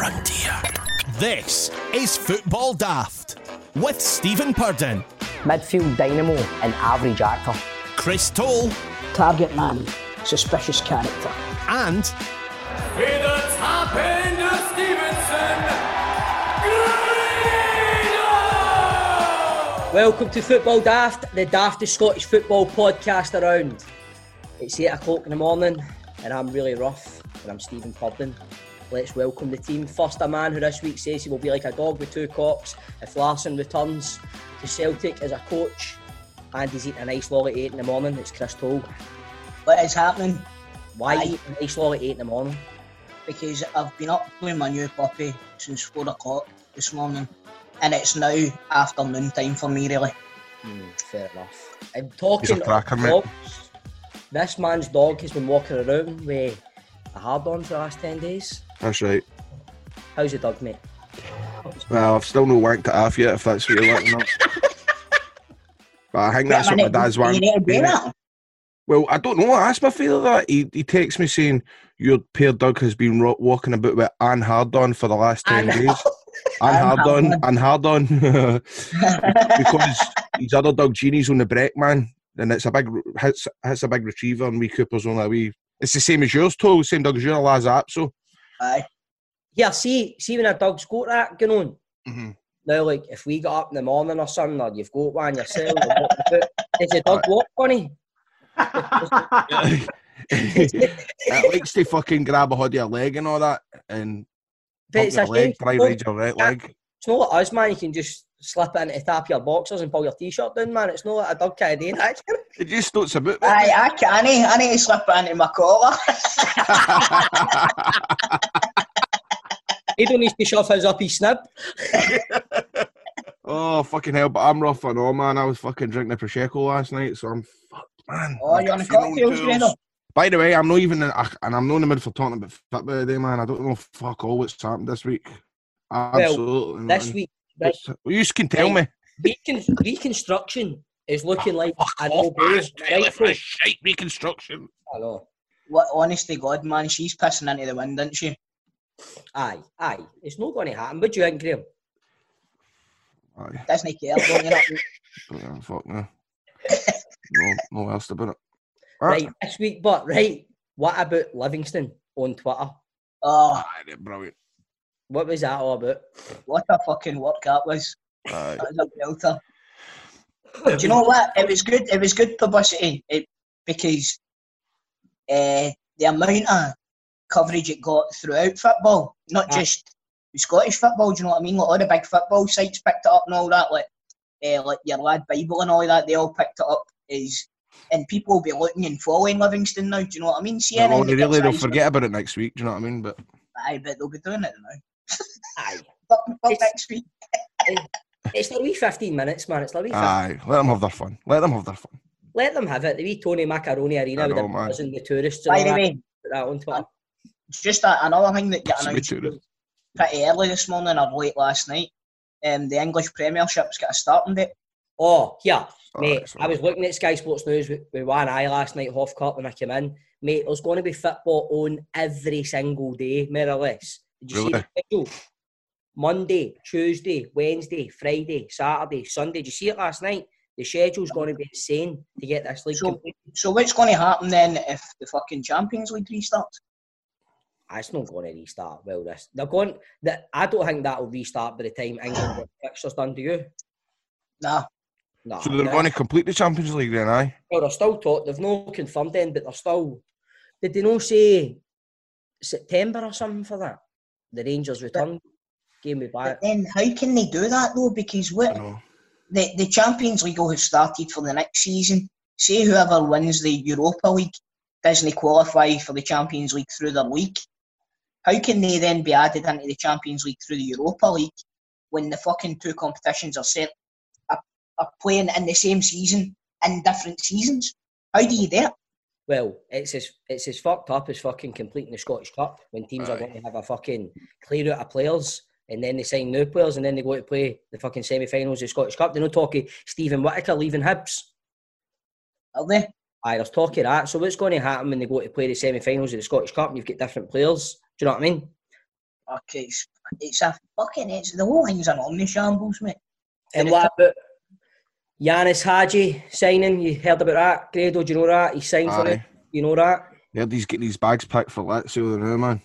frontier. This is Football Daft with Stephen Purden, midfield dynamo and average actor. Chris Toll, target man, suspicious character. and To the top end of Stevenson, Greeno! Welcome to Football Daft, the daftest Scottish football podcast around. It's 8 o'clock in the morning and I'm really rough and I'm Stephen Purden. Let's welcome the team. First, a man who this week says he will be like a dog with two cocks if Larsson returns to Celtic as a coach and he's eating a nice lolly at 8 in the morning. It's Chris Toll. What is happening? Why Aye. eat a nice lolly at 8 in the morning? Because I've been up with my new puppy since four o'clock this morning, and it's now afternoon time for me, really. Hmm, fair enough. I'm talking He's a cracker, dogs. This man's dog has been walking around with a hard on for the last 10 days. That's right. How's your dog, mate? Well, I've still no wanked it off yet, if that's what you're wanting. but I think that's what my dad's wanting. need to do that. Well, I don't know. I asked my father that. He, he texts me saying, Your pair Doug has been ro- walking about with Anne Hardon for the last 10 days. Anne Hardon. Anne Hardon. because his other dog Jeannie's on the break, man. And it's a big, it's, it's a big retriever, and we Cooper's only a wee. It's the same as yours, too. Same dog as your last app, so. Aye. Yeah, see, see when a dog's got that going on. Mhm. Now, like, if we got up in the morning or something, or you've got one yourself, or what the fuck, does dog walk funny? it likes to fucking grab a hold of your leg and all that, and But it's your a leg, try It's ride your right leg. not like us, man. You can just slip it into the top of your boxers and pull your t-shirt down, man. It's not like a dog kind of doing that. It just notes about Aye, I can. I need, I need to slip it into my collar. He don't need to shove his up his snib. oh fucking hell! But I'm rough and all, man. I was fucking drinking a prosecco last night, so I'm fucked, man. oh, I you're on the funeral cocktails, tools. Greno. By the way, I'm not even, in, and I'm not in the mood for talking about football today, man. I don't know fuck all what's happened this week. Absolutely. This nothing. week, this Well, you can tell me. recon- reconstruction is looking like Fuck a off, no-go. man. Tell Right, it for a shite reconstruction. I know. What, honest to God, man, she's pissing into the wind, isn't she? Aye, aye. It's not going to happen. What do you think, Graham? Aye. Doesn't care, don't you? Yeah, fuck no. no, no else about it. Right, this week, but right, what about Livingston on Twitter? Oh, Aye, they're brilliant. What was that all about? what a fucking work that was. Aye. That was a belter. Do you know what? It was good. It was good publicity it, because uh, the amount of coverage it got throughout football, not Aye. just Scottish football. Do you know what I mean? Like all the big football sites picked it up and all that. Like, uh, like your lad Bible and all that. They all picked it up. Is and people will be looking and following Livingston now. Do you know what I mean? They'll CNN, only really, they'll forget about it next week. Do you know what I mean? But Aye, but they'll be doing it now. Aye. Fuck, fuck It's- next week. It's like wee 15 minutes, man. It's like wee 15. aye, let them have their fun. Let them have their fun. Let them have it. The wee Tony Macaroni Arena I with know, the man. buzz and the tourists By the way, that on Twitter. just a, another thing that got It's announced pretty early this morning or late last night. Um, the English Premiership's got a starting date. Oh, yeah. Oh, Mate, it's I was looking at Sky Sports News with, with one eye last night, half cup, when I came in. Mate, there's going to be football on every single day, more or less. Did you see the schedule? Monday, Tuesday, Wednesday, Friday, Saturday, Sunday. Did you see it last night? The schedule's going to be insane to get this league So, complete. so what's going to happen then if the fucking Champions League restarts? Ah, It's not going to restart. Well, this they're going. That I don't think that will restart by the time England get fixtures done. Do you? Nah, No. So they're going to complete the Champions League then, aye? Well, they're still taught. They've not confirmed then, but they're still. Did they not say September or something for that? The Rangers return game me but then how can they do that though? Because what the, the Champions League will have started for the next season. Say whoever wins the Europa League doesn't qualify for the Champions League through their league. How can they then be added into the Champions League through the Europa League when the fucking two competitions are set are, are playing in the same season in different seasons? How do you do it? Well, it's as it's as fucked up as fucking completing the Scottish Cup when teams are going to have a fucking clear out of players and then they sign new players and then they go to play the fucking semi-finals of the Scottish Cup. They're not talking Steven Whittaker leaving Hibs. Are they? Aye, there's talk of that. So what's going to happen when they go to play the semi-finals of the Scottish Cup and you've got different players? Do you know what I mean? Okay, it's, it's a fucking, it's the whole thing's an omni shambles, mate. And Did it what about Ianis Hagi signing? You heard about that? Grado, do you know that? He signed for it. You know that? Yeah, he's getting his bags packed for Lazio now, man.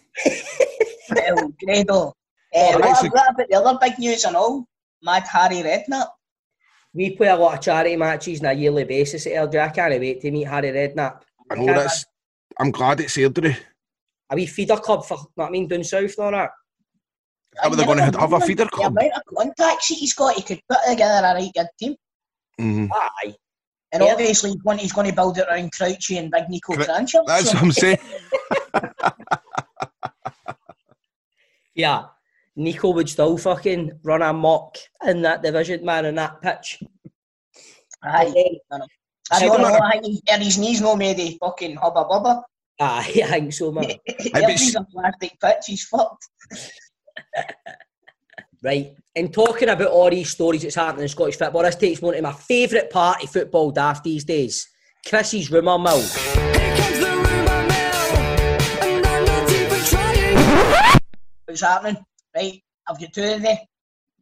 Well, Grado. Uh, about the other big news and all? Mad Harry Redknapp. We play a lot of charity matches on a yearly basis at LJ. I can't wait to meet Harry Redknapp. I know Can't- that's. I'm glad it's Airdrie. A wee feeder club for, what I mean, down south and all that. How are they going to have a feeder club? The amount of contacts he's got, he could put together a right good team. Mhm. Aye. And Yeah. obviously, he's going, he's going to build it around Crouchy and Big Nico That's so- what I'm saying. Yeah. Nico would still fucking run a mock in that division, man, in that pitch. Aye. I don't know, I think he's, and his knees no made of fucking hubba bubba. Aye, I think so, man. but If he's a plastic pitch, he's fucked. Right. And talking about all these stories that's happening in Scottish football, this takes me on to my favourite part of football daft these days. Chrissy's rumour mill. Here comes the rumor mill, and I'm not even trying. What's happening? Right, I've got two of them.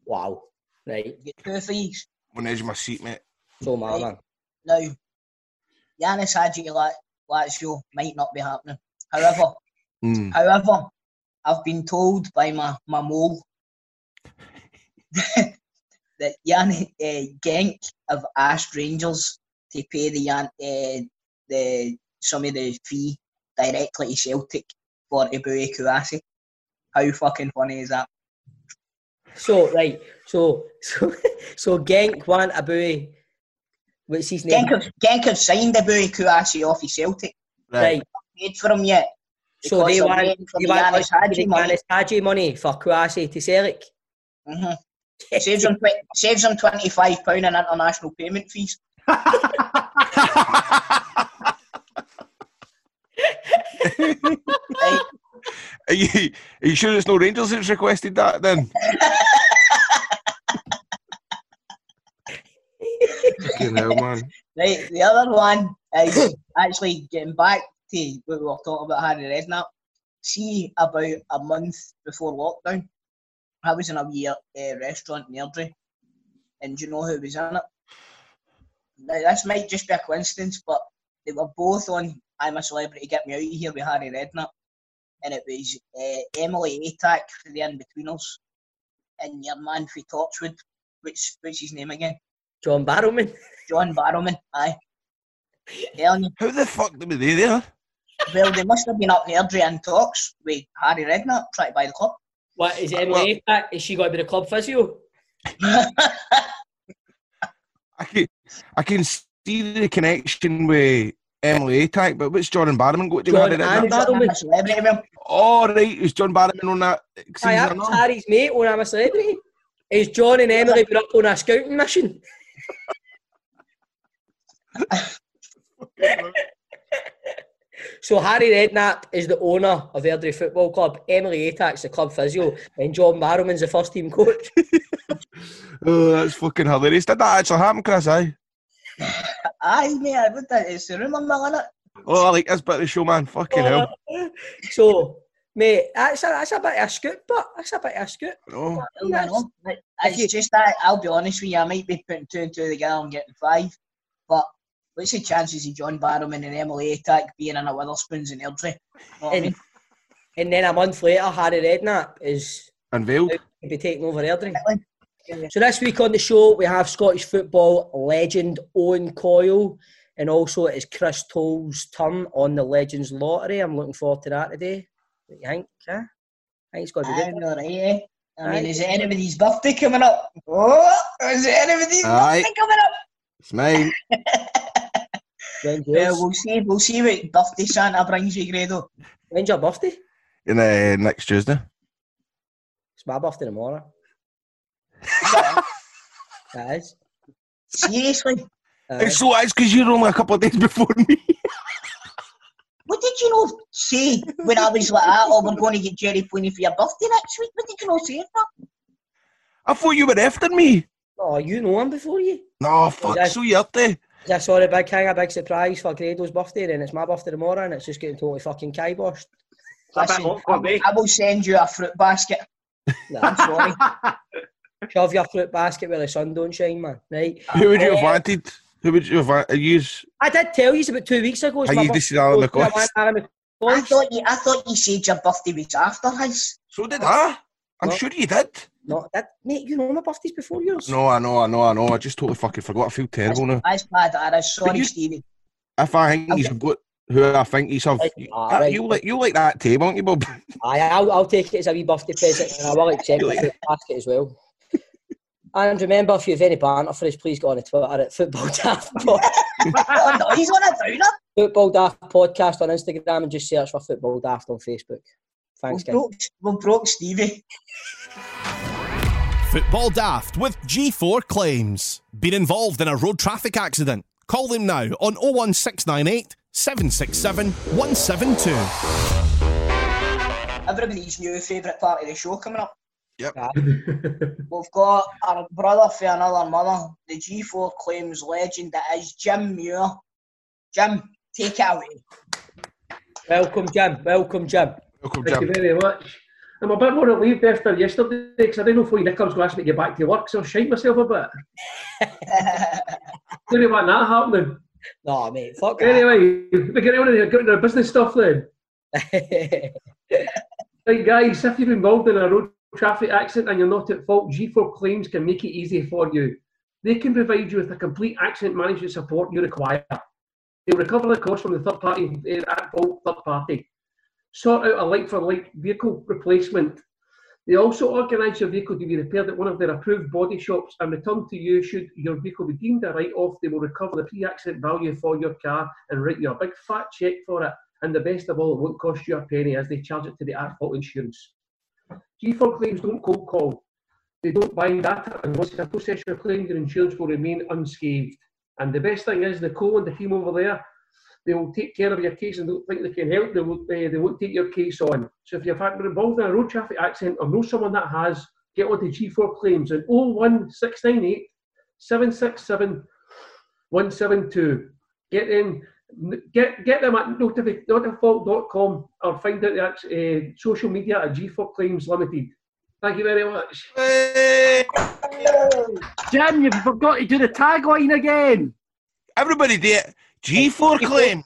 Wow. Right. I've got two of these. On the edge of my seat, mate. So my man. Now, Ianis Hagi La- Lazio might not be happening. However, Mm. however, I've been told by my, my mole that Jan uh, Genk have asked Rangers to pay the Jan, uh, the some of the fee directly to Celtic for Eboue Kouassi. How fucking funny is that? So right. So so so Genk want a buoy. What's his name? Genk have, Genk have signed Eboue Kouassi off of Celtic. Right. Paid for him yet. So because they they're want waiting for they the want Ianis us to give Hagi money. Ianis Hagi money for Kouassi to Celtic. Mhm. Saves them, tw- saves them £25 in international payment fees. Right. Are you, are you sure it's no Rangers that's requested that then? Fucking hell, man. Right, the other one is actually getting back to what we were talking about Harry Redknapp. See, about a month before lockdown, I was in a wee uh, restaurant in Airdrie, and do you know who was in it? Now, this might just be a coincidence, but they were both on I'm a Celebrity, Get Me Out of Here with Harry Redknapp, and it was uh, Emily Atack for the In-Betweeners, and your man for Torchwood, which, what's his name again? John Barrowman. John Barrowman, aye. Telling you. How the fuck did we they there? Well, they must have been up in Airdrie talks with Harry Redknapp trying to buy the club. What is Well- Emily Atack? Is she got to be the club physio? I can, I can see the connection with Emily Atack, but what's John and Barrowman got to do with and it? Barrowman. I'm a celebrity with. Oh, right, is John Barrowman on that Aye, season or that's? Harry's mate when I'm a celebrity. Is John and Emily been up on a scouting mission? So Harry Redknapp is the owner of Airdrie Football Club. Emily Atack's the club physio, and John Barrowman's the first team coach. Oh, that's fucking hilarious. Did that actually happen, Chris? Aye. Aye, mate, I would that. It's the rumour mill, innit? Oh, I like this bit of the show, man. Fucking hell. so, mate, that's a, that's a bit of a scoop, but that's a bit of a scoop. Oh, Well, I Yes. know. Like, If you- It's just that, I'll be honest with you, I might be putting two and two together and getting five. But what's the chances of John Barrowman and Emily Atack being in a Wetherspoons in Airdrie? Know what I And, mean? and then a month later, Harry Redknapp is unveiled. to be taking over Airdrie. So this week on the show, we have Scottish football legend Owen Coyle, and also it is Chris Toll's turn on the Legends Lottery. I'm looking forward to that today. What do you think? Huh? I think it's going to be Aye, good. all right, eh? I mean, Aye. is it anybody's birthday coming up? Oh, is it anybody's Aye. birthday coming up? It's mine. When's Yeah, we'll see. We'll see what birthday Santa brings you, Grado. When's your birthday? In uh, next Tuesday. It's my birthday tomorrow. That is. Seriously, Aye. It's so it's because you're only a couple of days before me. what did you know say when I was like, oh, we're going to get Jerry Pooney for your birthday next week? What did you know say for? I thought you were after me. Oh, you know him before you. No, fuck, Yes. so you're there. I saw the big king, a big surprise for Grado's birthday, and it's my birthday tomorrow, and it's just getting totally fucking kiboshed. a Listen, awkward, eh? I will send you a fruit basket. I'm sorry. Shove your fruit basket where the sun don't shine, man. Right? Who would you have Eh, wanted? Who would you have wanted? Use I did tell you about two weeks ago. it's Are my you birthday, just Alan so I McCoy? want Aaron I McCoy. thought you, I thought you said your birthday was after his. So did I. I'm No. sure you did. No, that, mate, you know my birthday's before yours. No, I know, I know, I know. I just totally fucking forgot. I feel terrible now. That's bad. That is. Sorry, you- Stevie. If I think he's got who I think he's of, Right, you, ah, right. you like you like that table, don't you, Bob? Aye, I'll, I'll take it as a wee birthday present and I will accept the Really? basket as well. And remember, if you have any banter for us, please go on the Twitter at Football Daft, Pod- oh, no, he's on a downer. Football Daft Podcast on Instagram and just search for Football Daft on Facebook. Thanks, We guys. broke, we broke Stevie. Football Daft with G4 Claims. Been involved in a road traffic accident? Call them now on 01698 767 172. Everybody's new favourite part of the show coming up. Yep. We've got our brother for another mother, the G4 claims legend that is Jim Muir. Jim, take it away. Welcome, Jim. Welcome, Jim. Welcome, Thank you very much. I'm a bit more relieved after yesterday because I didn't know before Nick was going to ask me to get back to work, so I'll shite myself a bit. Didn't want that happening. No, mate, fuck. Anyway, we get on to get into business stuff then. Right, guys, if you're involved in a road traffic accident and you're not at fault, G4 Claims can make it easy for you. They can provide you with the complete accident management support you require. They'll recover the cost from the third party at fault third party. Sort out a like for like vehicle replacement. They also organise your vehicle to be repaired at one of their approved body shops and return to you should your vehicle be deemed a write off. They will recover the pre accident value for your car and write you a big fat cheque for it. And the best of all, it won't cost you a penny as they charge it to the at fault insurance. G4 claims don't cold call. They don't bind data, and once you process your claim, your insurance will remain unscathed. And the best thing is, Nicole and the team over there, they will take care of your case and don't think they can help. They, will, eh, they won't take your case on. So if you've been involved in a road traffic accident or know someone that has, get onto G4 claims and 01698 767 172. Get in, get get them at notifi- notifault.com or find out the act- uh, social media at G4 Claims Limited. Thank you very much. Hey, Jim, you forgot to do the tagline again. everybody do it. G4 claims.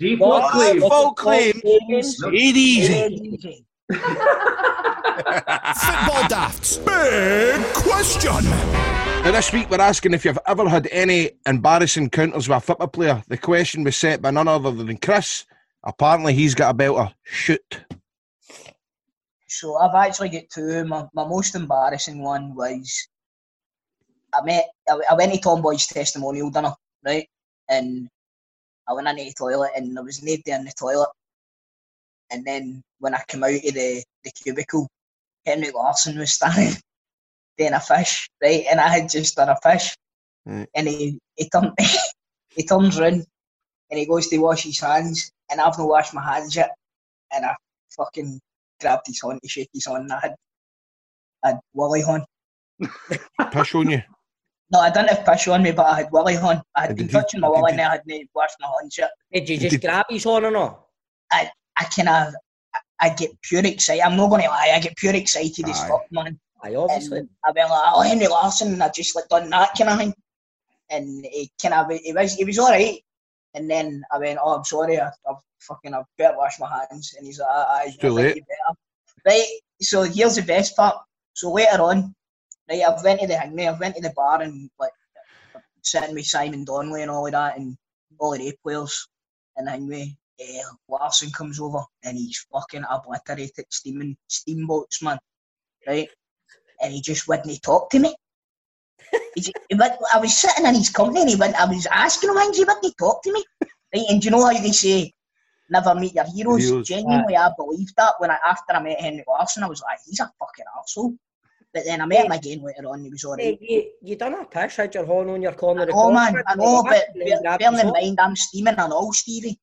G4 What? Claims. Full claim. Claims. It easy. Football Daft's big question. Now, this week we're asking if you've ever had any embarrassing encounters with a football player. The question was set by none other than Chris. Apparently, he's got a belter. Shoot. So I've actually got two. My, my most embarrassing one was I met I, I went to Tom Boyd's testimonial dinner, right? And I went into the toilet and there was nobody in the toilet. And then when I came out of the, the cubicle, Henrik Larsson was standing doing a fish, right? And I had just done a fish. Right. And he, he turned he turns round and he goes to wash his hands and I've not washed my hands yet. And I fucking grabbed his hand to shake his hand and I had I had Willie on. Pish on you. No, I didn't have piss on me, but I had Willie on. I had Did been touching my did Willie you- and I hadn't washed my hands yet. Did you just grab his on or not? I I kind of, I get pure excited. I'm not going to lie, I get pure excited as Aye. fuck, man. Aye, obviously. And I went like, oh, Henrik Larsson, and I just like done that kind of thing. And he kind of, he was, he was all right. And then I went, oh, I'm sorry, I, I've fucking, I've better wash my hands. And he's like, aye, too I think late. you better. Right, so here's the best part. So later on, right, I've went to the hang I went to the bar and like sitting with Simon Donnelly and all of that and all the players and hang with uh, Larsson comes over and he's fucking obliterated steaming steamboats, man. Right? And he just wouldn't talk to me. He ju- he wouldn't- I was sitting in his company and he went, I was asking him things, he wouldn't talk to me. Right? And do you know how they say never meet your heroes? Heroes. Genuinely I believed that when I after I met Henrik Larsson, I was like, he's a fucking arsehole. But then I met him again later on, he was alright. Hey, you, you done a pish, had your horn on your corner. Oh man, I know, but and bear, grabbed bear his in mind I'm steaming and all, Stevie.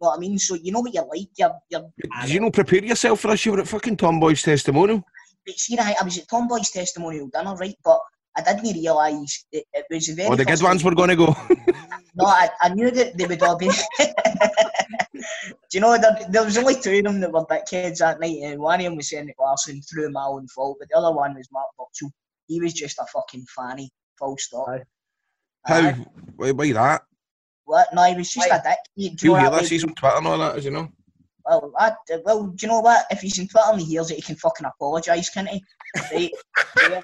Know what I mean? So you know what you're like, you're, you're Did you not prepare yourself for this? You were at fucking Tom Boyd's testimonial. But see, I, I was at Tom Boyd's testimonial dinner, right? But I didn't realise it, it was the very Oh, the good ones were going to go. No, I, I knew that they would all be. Do you know, there, there was only two of them that were dickheads that night, and one of them was saying that Larsson through my own fault, but the other one was Mark Burchill. He was just a fucking fanny, full stop. Aye. How? Aye. Why, why that? What? No, he was just a dick. He, do you You hear that this? way- He's on Twitter and all that, as you know. Well, I, well, do you know what? If he's in Twitter and he hears it, he can fucking apologise, can't he? Right? Yeah.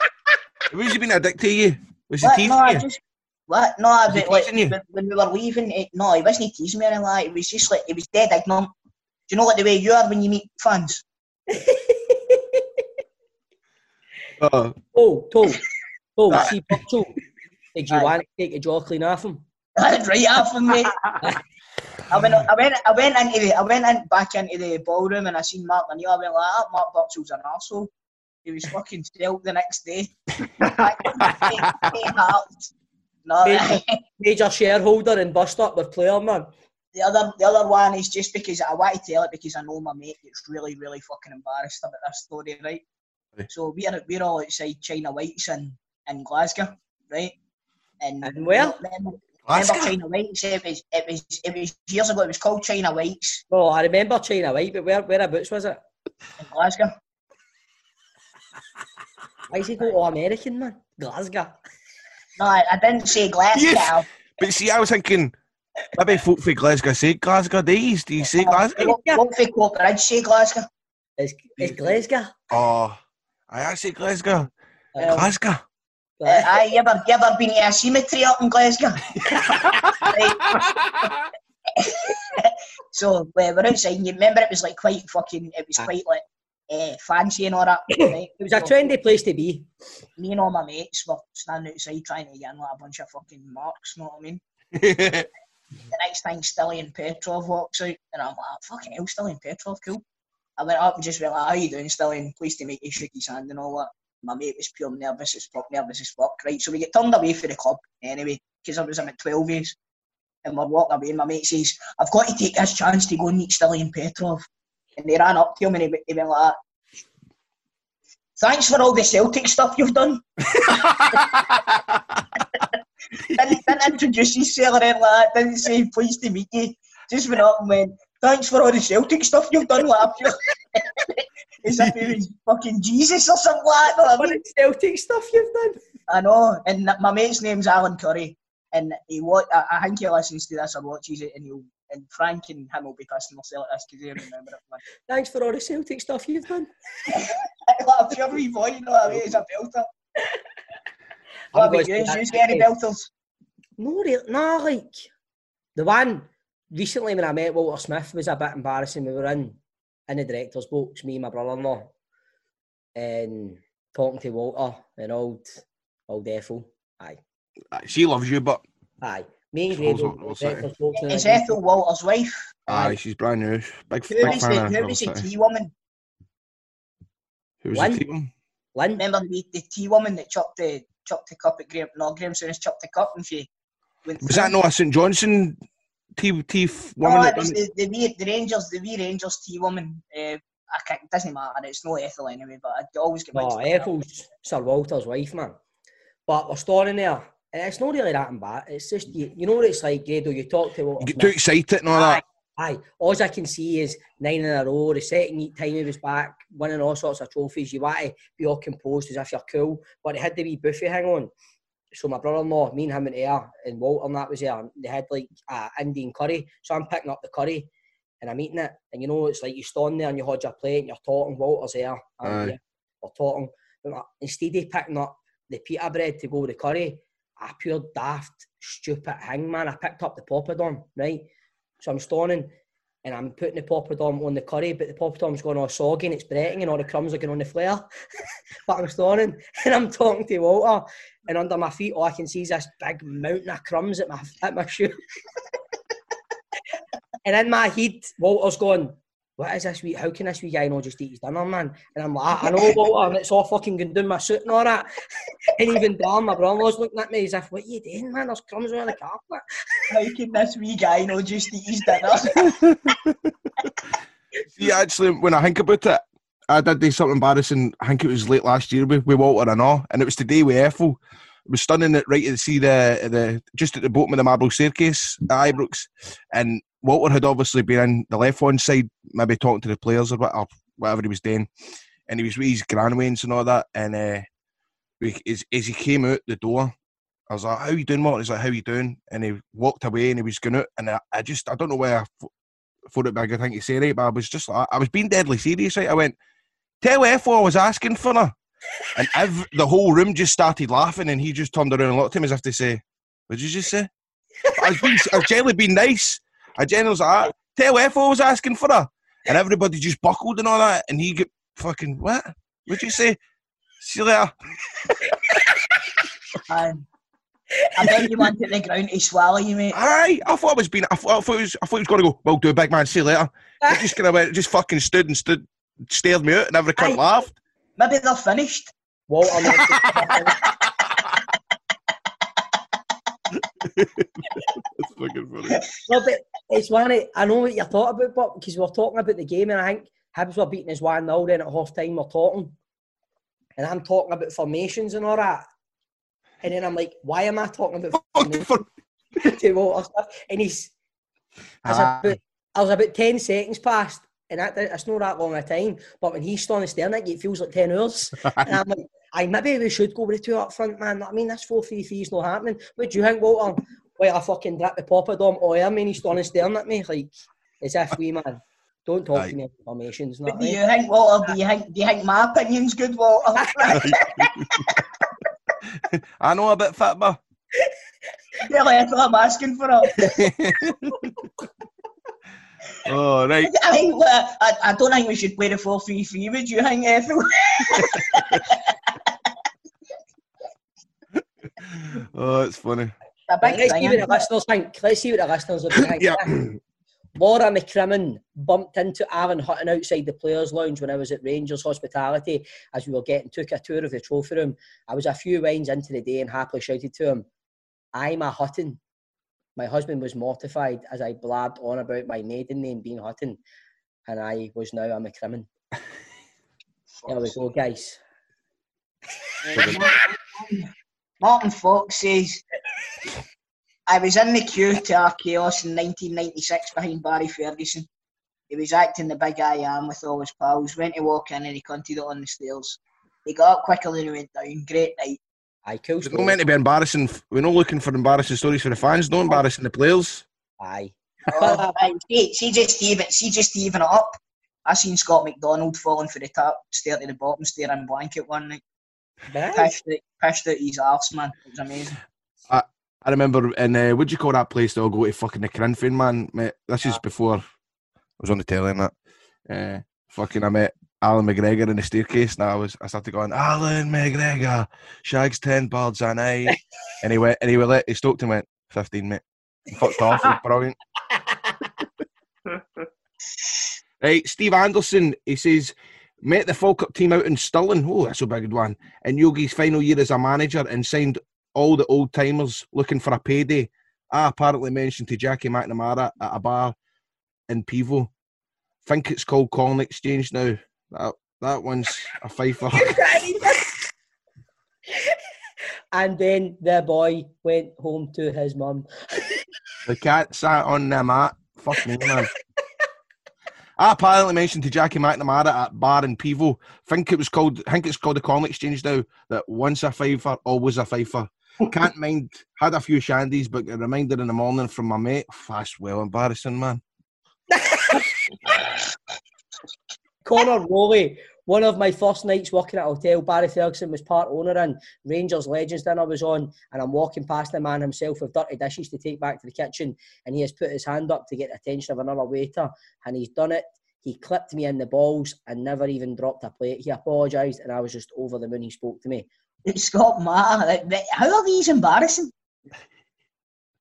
Was he being a dick to you? Was he What? teasing No, I you? just what? No, Was he but like you? when- when we were leaving, it, no, he wasn't teasing me or anything like. that. It was just like he was dead ignorant. Do you know like the way you are when you meet fans? Uh, Oh, Tom, Tom, Aye. see Burchill. Did you Aye. want to take a jaw clean off him? right off him, mate. I went, I went, I went into the, I went in, back into the ballroom and I seen Mark Lanier. I went like, that Mark Burchill's an arsehole. He was fucking still the next day. no, Major, major shareholder in bust up with player man. the other, the other one is just because I want to tell it because I know my mate gets really, really fucking embarrassed about this story, right? Aye. So we're we're all outside China Whites in, in Glasgow, right? And, And where? Remember, Glasgow? remember China Whites? It was it was it was years ago. It was called China Whites Oh, I remember China White, but where whereabouts was it? in Glasgow. Why is he go all American man? Glasgow. No, I, I didn't say Glasgow. Yes. But see, I was thinking, maybe folk from Glasgow say Glasgow days. Do you say Glasgow? What for Coatbridge say Glasgow? It's, it's Glasgow. Oh, I say Glasgow. Um, Glasgow. Uh, aye, you ever, you ever been to a cemetery up in Glasgow? So uh, we're outside, and you remember it was like quite fucking, it was quite like uh, fancy and all that. Right? It was a trendy place to be. Me and all my mates were standing outside trying to get in like a bunch of fucking marks, know what I mean? The next time Stiliyan Petrov walks out, and I'm like, fucking hell, Stiliyan Petrov, cool. I went up and just went like, how you doing, Stiliyan? Pleased to meet you, shook his hand and all that. My mate was pure nervous as fuck, nervous as fuck, right? So we get turned away for the club anyway, because I was about 12 years. And we're walking away, and my mate says, I've got to take this chance to go and meet Stiliyan Petrov. And they ran up to him and he, he went like. Thanks for all the Celtic stuff you've done. didn't, didn't introduce himself or anything like that. Didn't say pleased to meet you. Just went up and went, thanks for all the Celtic stuff you've done. Like, I feel as if he was fucking Jesus or something like that. know what I What mean? Celtic stuff you've done? I know. And my mate's name's Alan Curry. And he wa- I, I think he listens to this or watches it and he'll and Frank and him will be pissing themselves at this because they remember it. Man. Thanks for all the Celtic stuff you've done. like a pure wee boy, you know what I mean? It's a belter. What I'm about going you? to You say get any belters? No, really, no, like the one recently when I met Walter Smith was a bit embarrassing. We were in in the director's box, me and my brother-in-law, and talking to Walter and old old Ethel. Aye, she loves you, but aye. Me and Suppose Grado, what we'll the say. director's box. Is Ethel Walter's wife? aye, she's brand new. Big, Who big is fan the, of who Hull is the tea woman? Who was Lynn? the team? Lynn? Remember the, the tea woman that chopped the chopped the cup at Graham? No, Graham Souness chopped the cup and she went. Was that through. not a St Johnstone tea, tea f- No, woman? it was done the, the, the Rangers, the wee Rangers tea woman. Uh, I can't, it doesn't matter. It's no Ethel anyway, but I always get mixed No, up. Ethel's Sir Walter's wife, man. But we're starting there, it's not really that bad. It's just you, you know what it's like, Grado. You talk to Walter You get Smith. too excited and all that. Aye, all I can see is nine in a row. The second time he was back, winning all sorts of trophies. You want to be all composed as if you're cool, but he had the wee buffy hang on. So my brother-in-law, me and him and there, and Walter and that was there. and They had like uh, Indian curry, so I'm picking up the curry, and I'm eating it. And you know, it's like you stand there and you hold your plate and you're talking. Walter's there, I'm here, we're talking. Instead of picking up the pita bread to go with the curry, I pure daft, stupid hang man. I picked up the poppadom, right? So I'm standing and I'm putting the poppadom on the curry, but the poppadom's going all soggy and it's breaking and all the crumbs are going on the flare. but I'm standing and I'm talking to Walter and under my feet all I can see is this big mountain of crumbs at my at my shoe. and in my head, Walter's going, what is this wee, how can this wee guy not just eat his dinner, man? And I'm like, I know, Walter, and it's all fucking going down my suit and all that. and even Dan, my brother-in-law's looking at me as if, what are you doing, man? There's crumbs on the carpet. How can this wee guy not just eat his dinner? See, actually, when I think about it, I did do something embarrassing. I think it was late last year with, with Walter and all, and it was today with Ethel. It was stunning it right to see the the just at the bottom of the marble staircase at Ibrox, and Walter had obviously been in the left one side, maybe talking to the players or or whatever he was doing, and he was with his grandwains and all that, and uh, we, as, as he came out the door. I was like, "How you doing, Walter?" He's like, "How you doing?" And he walked away, and he was going out, and I, I just, I don't know where I thought it'd be a good thing to say, right? But I was just, like, I was being deadly serious, right? I went, "Tell F I was asking for her," and ev- the whole room just started laughing, and he just turned around and looked at him as if to say, "What did you just say?" I was, being, I was generally being nice. I generally was like, "Tell F I was asking for her," and everybody just buckled and all that, and he got fucking what? What'd you say? See you later. Man. I bet you wanted the ground to swallow you, mate. Aye, I thought I was being. I thought, I thought it was. I thought he was going to go. Well, do a big man. See you later. He just kind of went. Just fucking stood and stood, stared me out, and every cunt Aye. laughed. Maybe they're finished. Walter mentioned, That's fucking funny. no, but it's one of, I know what you're talking about, but because we're talking about the game, and I think Hibs were beating us 1 0 then at half time, we're talking. And I'm talking about formations and all that. And then I'm like, why am I talking about Fucking formations to Walter stuff? And he's, I was, Ah. about, I was about 10 seconds past, and that, that's not that long a time. But when he's standing staring at you, it feels like 10 hours. and I'm like, I maybe we should go with the two up front, man. I mean, that's 4 3 3 is not happening. What do you think, Walter? Wait, I fucking drop the poppadom. Oh, I mean, he's standing staring at me like, as if we, man. Don't talk Aye. to me about formations. But Not do right. you think, Walter, do you think, do you think my opinion's good, Walter? I know a bit fit, but Tell Ethel I'm asking for her. oh right. I, think, uh, I, I don't think we should play the 4 3 3, would you think, Ethel? Oh, it's funny. Let's see what the isn't listeners think. Let's see what the listeners are think. Yeah. Laura McCrimmon bumped into Aaron Hutton outside the players' lounge when I was at Rangers Hospitality as we were getting took a tour of the trophy room. I was a few wines into the day and happily shouted to him, I'm a Hutton. My husband was mortified as I blabbed on about my maiden name being Hutton, and I was now a McCrimmon. There we go, guys. Martin Fox says, I was in the queue to Archaos in 1996 behind Barry Ferguson. He was acting the big I am with all his pals. Went to walk in and he continued on the stairs. He got up quickly and he went down. Great night. Aye, cool It's not meant to be embarrassing. We're not looking for embarrassing stories for the fans. No embarrassing the players. Aye. Oh, aye, see, see just even see just even it up. I seen Scott McDonald falling for the top stair to the bottom stair in blanket one night. Aye. Pished out, pished out his arse, man. It was amazing. I remember in uh, do you call that place that I'll go to fucking the Corinthian man, mate. This is before I was on the telly and that. Uh, fucking I met Allan McGregor in the staircase and I was I started going, Allan McGregor, shags ten birds a night. and he went and he went he stopped and went, fifteen mate. Fucked off, it brilliant. Right, Steve Anderson, he says, met the Falkirk team out in Stirling. Oh, that's a big one. In Yogi's final year as a manager and signed all the old timers looking for a payday. I apparently mentioned to Jackie McNamara at a bar in Pivo. Think it's called Corn Exchange now. That that one's a fifer. and then the boy went home to his mum. the cat sat on the mat. Fuck me, man. I apparently mentioned to Jackie McNamara at bar in Pivo. Think it was called. think it's called the Corn Exchange now. That once a fifer, always a fifer. Can't mind. Had a few shandies, but a reminder in the morning from my mate. That's well embarrassing, man. Connor Rowley, one of my first nights working at a hotel, Barry Ferguson was part owner and Rangers Legends dinner was on, and I'm walking past the man himself with dirty dishes to take back to the kitchen, and he has put his hand up to get the attention of another waiter, and he's done it. He clipped me in the balls and never even dropped a plate. He apologised, and I was just over the moon. He spoke to me. Scott Matter. like, like, How are these embarrassing?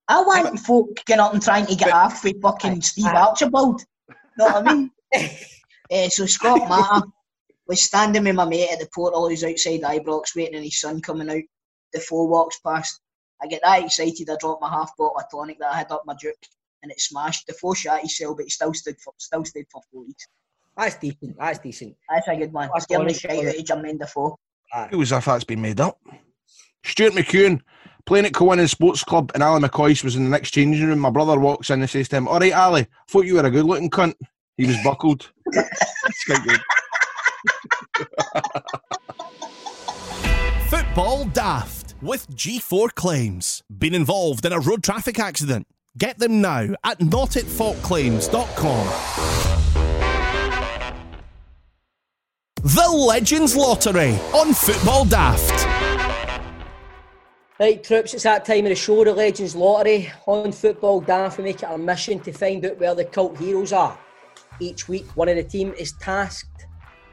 I want folk getting up and trying to get off with fucking Steve Archibald. Know what I mean? Eh, so Scott Matter was standing with my mate at the portal who's outside Ibrox waiting on his son coming out. The four walks past. I get that excited, I drop my half bottle of tonic that I had up my juke and it smashed. The four shot he cell, but he still stood for still stayed for four weeks. That's decent. That's decent. That's a good one. That's the honest, shite out of Jermaine Defoe. It was as if that's been made up. Stuart McEwen playing at Cowannon Sports Club, and Ali McCoy was in the next changing room. My brother walks in and says to him, "All right, Ali, I thought you were a good-looking cunt." He was buckled. It's quite good. Football Daft with G4 Claims. Been involved in a road traffic accident? Get them now at notitfaultclaims.com. The Legends Lottery on Football Daft. Right, troops, it's that time of the show, the Legends Lottery. On Football Daft, we make it our mission to find out where the cult heroes are. Each week, one of the team is tasked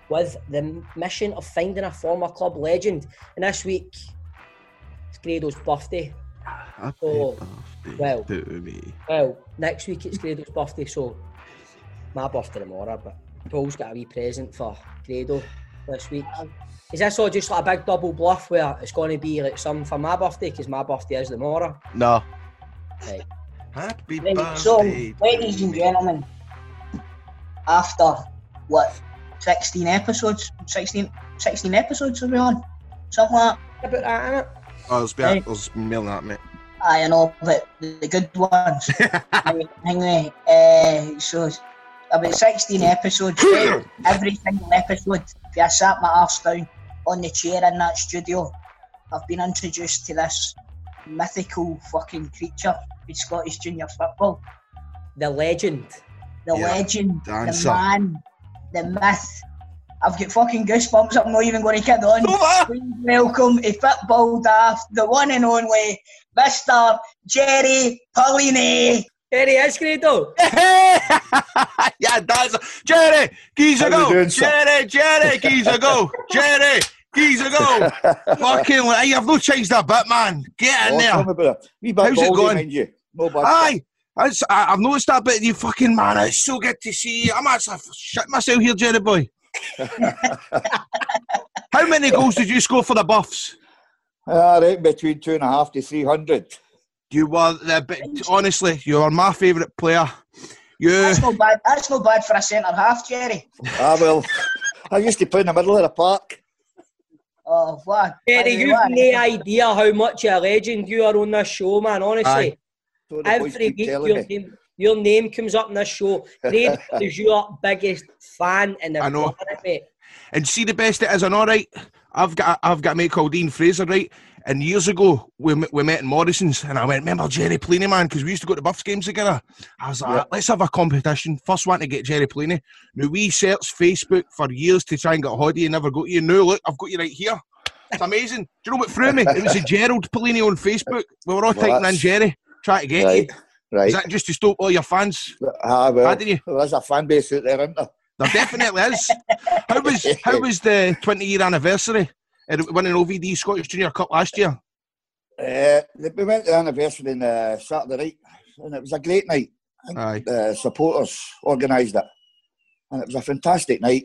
with the mission of finding a former club legend. And this week, it's Grado's birthday. Happy Oh, birthday well. to me. Well, next week it's Grado's birthday, so my birthday tomorrow, but Paul's got a wee present for Grado this week. Is this all just like a big double bluff where it's going to be like some for my birthday because my birthday is tomorrow? No. Right. Happy Right, birthday. so, to ladies and gentlemen, after what, 16 episodes? 16, 16 episodes are we on? Something like that. About that, innit? Oh, there's been, there's been more than that, mate. I know, but the, the good ones. Anyway, anyway uh, so about 16 episodes, every single episode, if I sat my arse down on the chair in that studio, I've been introduced to this mythical fucking creature in Scottish junior football. The legend. The Yeah, legend, dancer. the man, the myth. I've got fucking goosebumps, I'm not even going to kid on. Over. Please welcome to Football Daft, the one and only Mr. Jerry Pauline. There he is, Grado. yeah, that's Jerry. Geezer How you go. doing, sir? Jerry, Jerry, geezer go. Jerry, geezer go. Fucking, hey, you've no changed that bit, man. Get in Oh, there. me about it. Wee bit How's it going? mind you. No bad. Aye. That's, I, I've noticed that bit of you fucking man. It's so good to see you. I'm actually shit myself here, Jerry boy. How many goals did you score for the Buffs? Ah, right, between two and a half to three hundred. You were the bit, honestly, you are my favourite player. You That's not bad. That's not bad for a centre half, Jerry. Ah, well, I used to play in the middle of the park. Oh, what? Jerry, you've what- no idea how much of a legend you are on this show, man. Honestly, So every week your me. name, your name comes up in this show. Grado is your biggest fan in the I know. planet, mate. And see the best it is, and all right, I've got I've got a mate called Dean Fraser, right? And years ago, we, we met in Morrison's, and I went, remember Jerry Pleeney, man, because we used to go to Buffs games together. I was like, Yeah. let's have a competition. First one to get Jerry Pleeney. Now, we searched Facebook for years to try and get a hold of you, never got you. Now, look, I've got you right here. It's amazing. Do you know what threw me? It was a Gerald Pleeney on Facebook. We were all Well, typing in Jerry, trying to get Right, you. right. Is that just to stop all your fans? Ah, well, How did you? there's a fan base out there, isn't there? There definitely is. How was how was the 20 year anniversary of winning OVD Scottish Junior Cup last year? Uh, we went to the anniversary on uh, Saturday night, and it was a great night. Aye, The supporters organised it, and it was a fantastic night.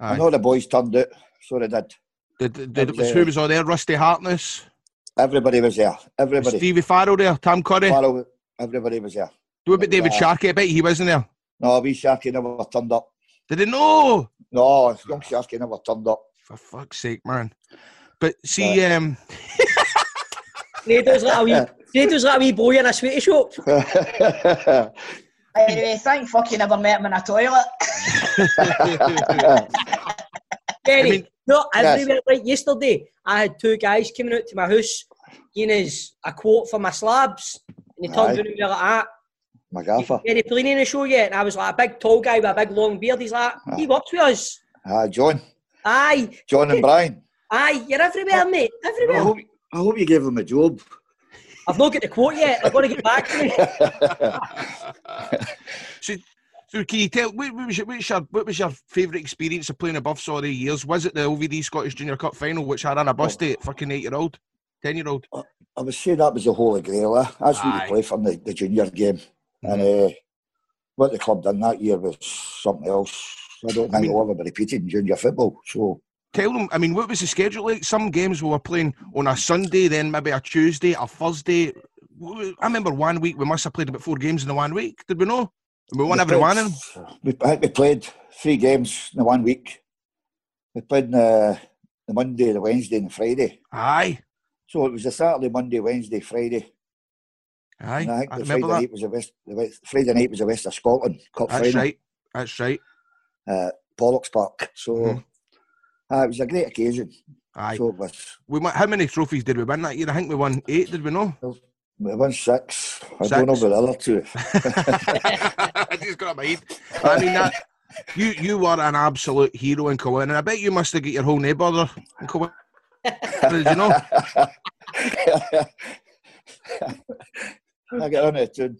aye. And all the boys turned out, so they did. Did, did, did, was, was, uh, who was all there? Rusty Hartness, Everybody was there. was Everybody. Stevie Farrell there, Tam Curry. Farrell, everybody was there. Do about David Yeah. Sharkey? I bet he wasn't there. No, wee Sharky never turned up. Did he know? No, young Sharky never turned up. For fuck's sake, man. But see, um, Grado's like a wee, Grado's like a wee boy in a sweetie shop. Anyway, thank fuck you never met him in a toilet. Jerry, I mean- no, Yes. everywhere. Like yesterday, I had two guys coming out to my house, giving us a quote for my slabs, and they turned Aye. around and were like, ah, MacGaffer. Jerry Pliny in the show yet? And I was like, a big tall guy with a big long beard. He's like, he works with us. Ah, John. Aye, John and Brian. aye, you're everywhere, mate, I hope, I hope you gave them a job. I've not got the quote yet. I've got to get back to me. so, so can you tell what, what was your, your what was your favourite experience of playing above all the years? Was it the OVD Scottish Junior Cup final, which I ran a bus Oh. to at fucking eight year old, ten year old? I would say that was the holy grail. Eh? That's what Aye. you play from the, the junior game. And uh, what the club done that year was something else. I don't think mean- it'll ever be repeated in junior football. So, Tell them, I mean, what was the schedule like? Some games we were playing on a Sunday, then maybe a Tuesday, a Thursday. I remember one week we must have played about four games in the one week. Did we know? And we won we every played- one of them. We, I think we played three games in the one week. We played uh, the Monday, the Wednesday, and the Friday. Aye. So it was a Saturday, Monday, Wednesday, Friday. Aye, and I think I the remember Friday that. night was the West. The West Friday night was the West of Scotland Cup That's final. right. That's right. Uh, Bollocks Park. So Mhm. uh, it was a great occasion. Aye. So was. We won, how many trophies did we win that year? I think we won eight, did we know? We won six. I don't know about the other two. I just got a mind. I mean that you you were an absolute hero in Cowan, and I bet you must have got your whole neighbour in Cowan. Did you know? I get on it, tune.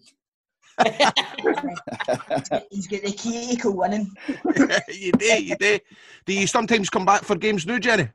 He's got the key to winning. you do, you do. Do you sometimes come back for games now, Jerry?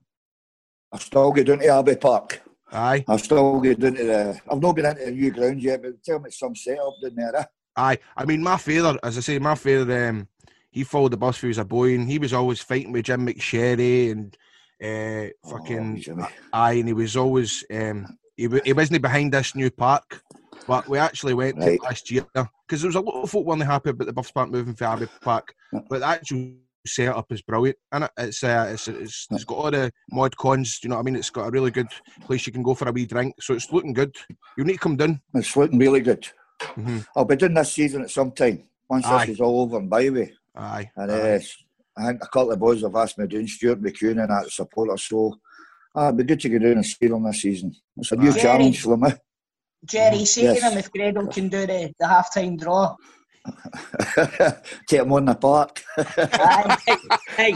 I still get down to Abbey Park. Aye, I still get down to the. I've not been into the new ground yet, but tell me it's some setup down there. Eh? aye. I mean, my father, as I say, my father, um, he followed the bus when he was a boy, and he was always fighting with Jim McSherry and uh, fucking Oh, Jimmy. Aye, and he was always um, he, wa- he wasn't behind this new park, but we actually went to Right. last year because there was a lot of folk weren't happy about the Buffs Park moving for Abbey Park, but the actual setup is brilliant, and it? it's uh, it's, it's it's got all the mod cons. You know what I mean? It's got a really good place you can go for a wee drink, so it's looking good. You need to come down. It's looking really good. Mhm. I'll be doing this season at some time once Aye. this is all over and by way. Aye, And aye. uh, I think a couple of boys have asked me doing Stuart McCune and that supporter. So ah, it'd be good to get down and see them this season. It's a new Aye. challenge for me. Jerry, mm-hmm. say Yes. to if Grado can do the, the half time draw. Get him on the park. Aye. Hey,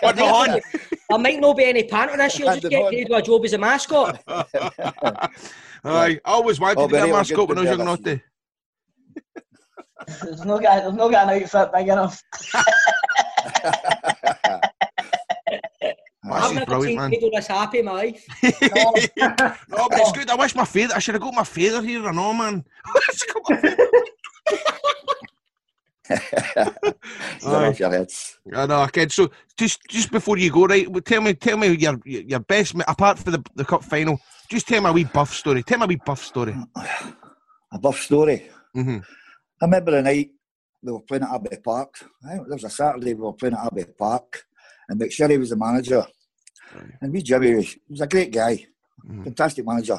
What the hell? there might not be any panto this year. Just get it on. Grado a job as a mascot. Aye, I always wanted Oh, to be a mascot when I was to young, be naughty. There's no guy, there's no got an outfit big enough. I've never brilliant, seen man. This happy in my life. No, No, but it's good. I wish my father. I should have got my father here. I know, man. Don't off your heads. I know, kid. So just just before you go, right? Tell me, tell me your your best apart from the, the cup final. Just tell me a wee buff story. Tell me a wee buff story. A buff story. hmm I remember the night we were playing at Abbey Park. I think was a Saturday we were playing at Abbey Park, and McSherry was the manager. And we Jimmy was, he was a great guy, Mhm. fantastic manager.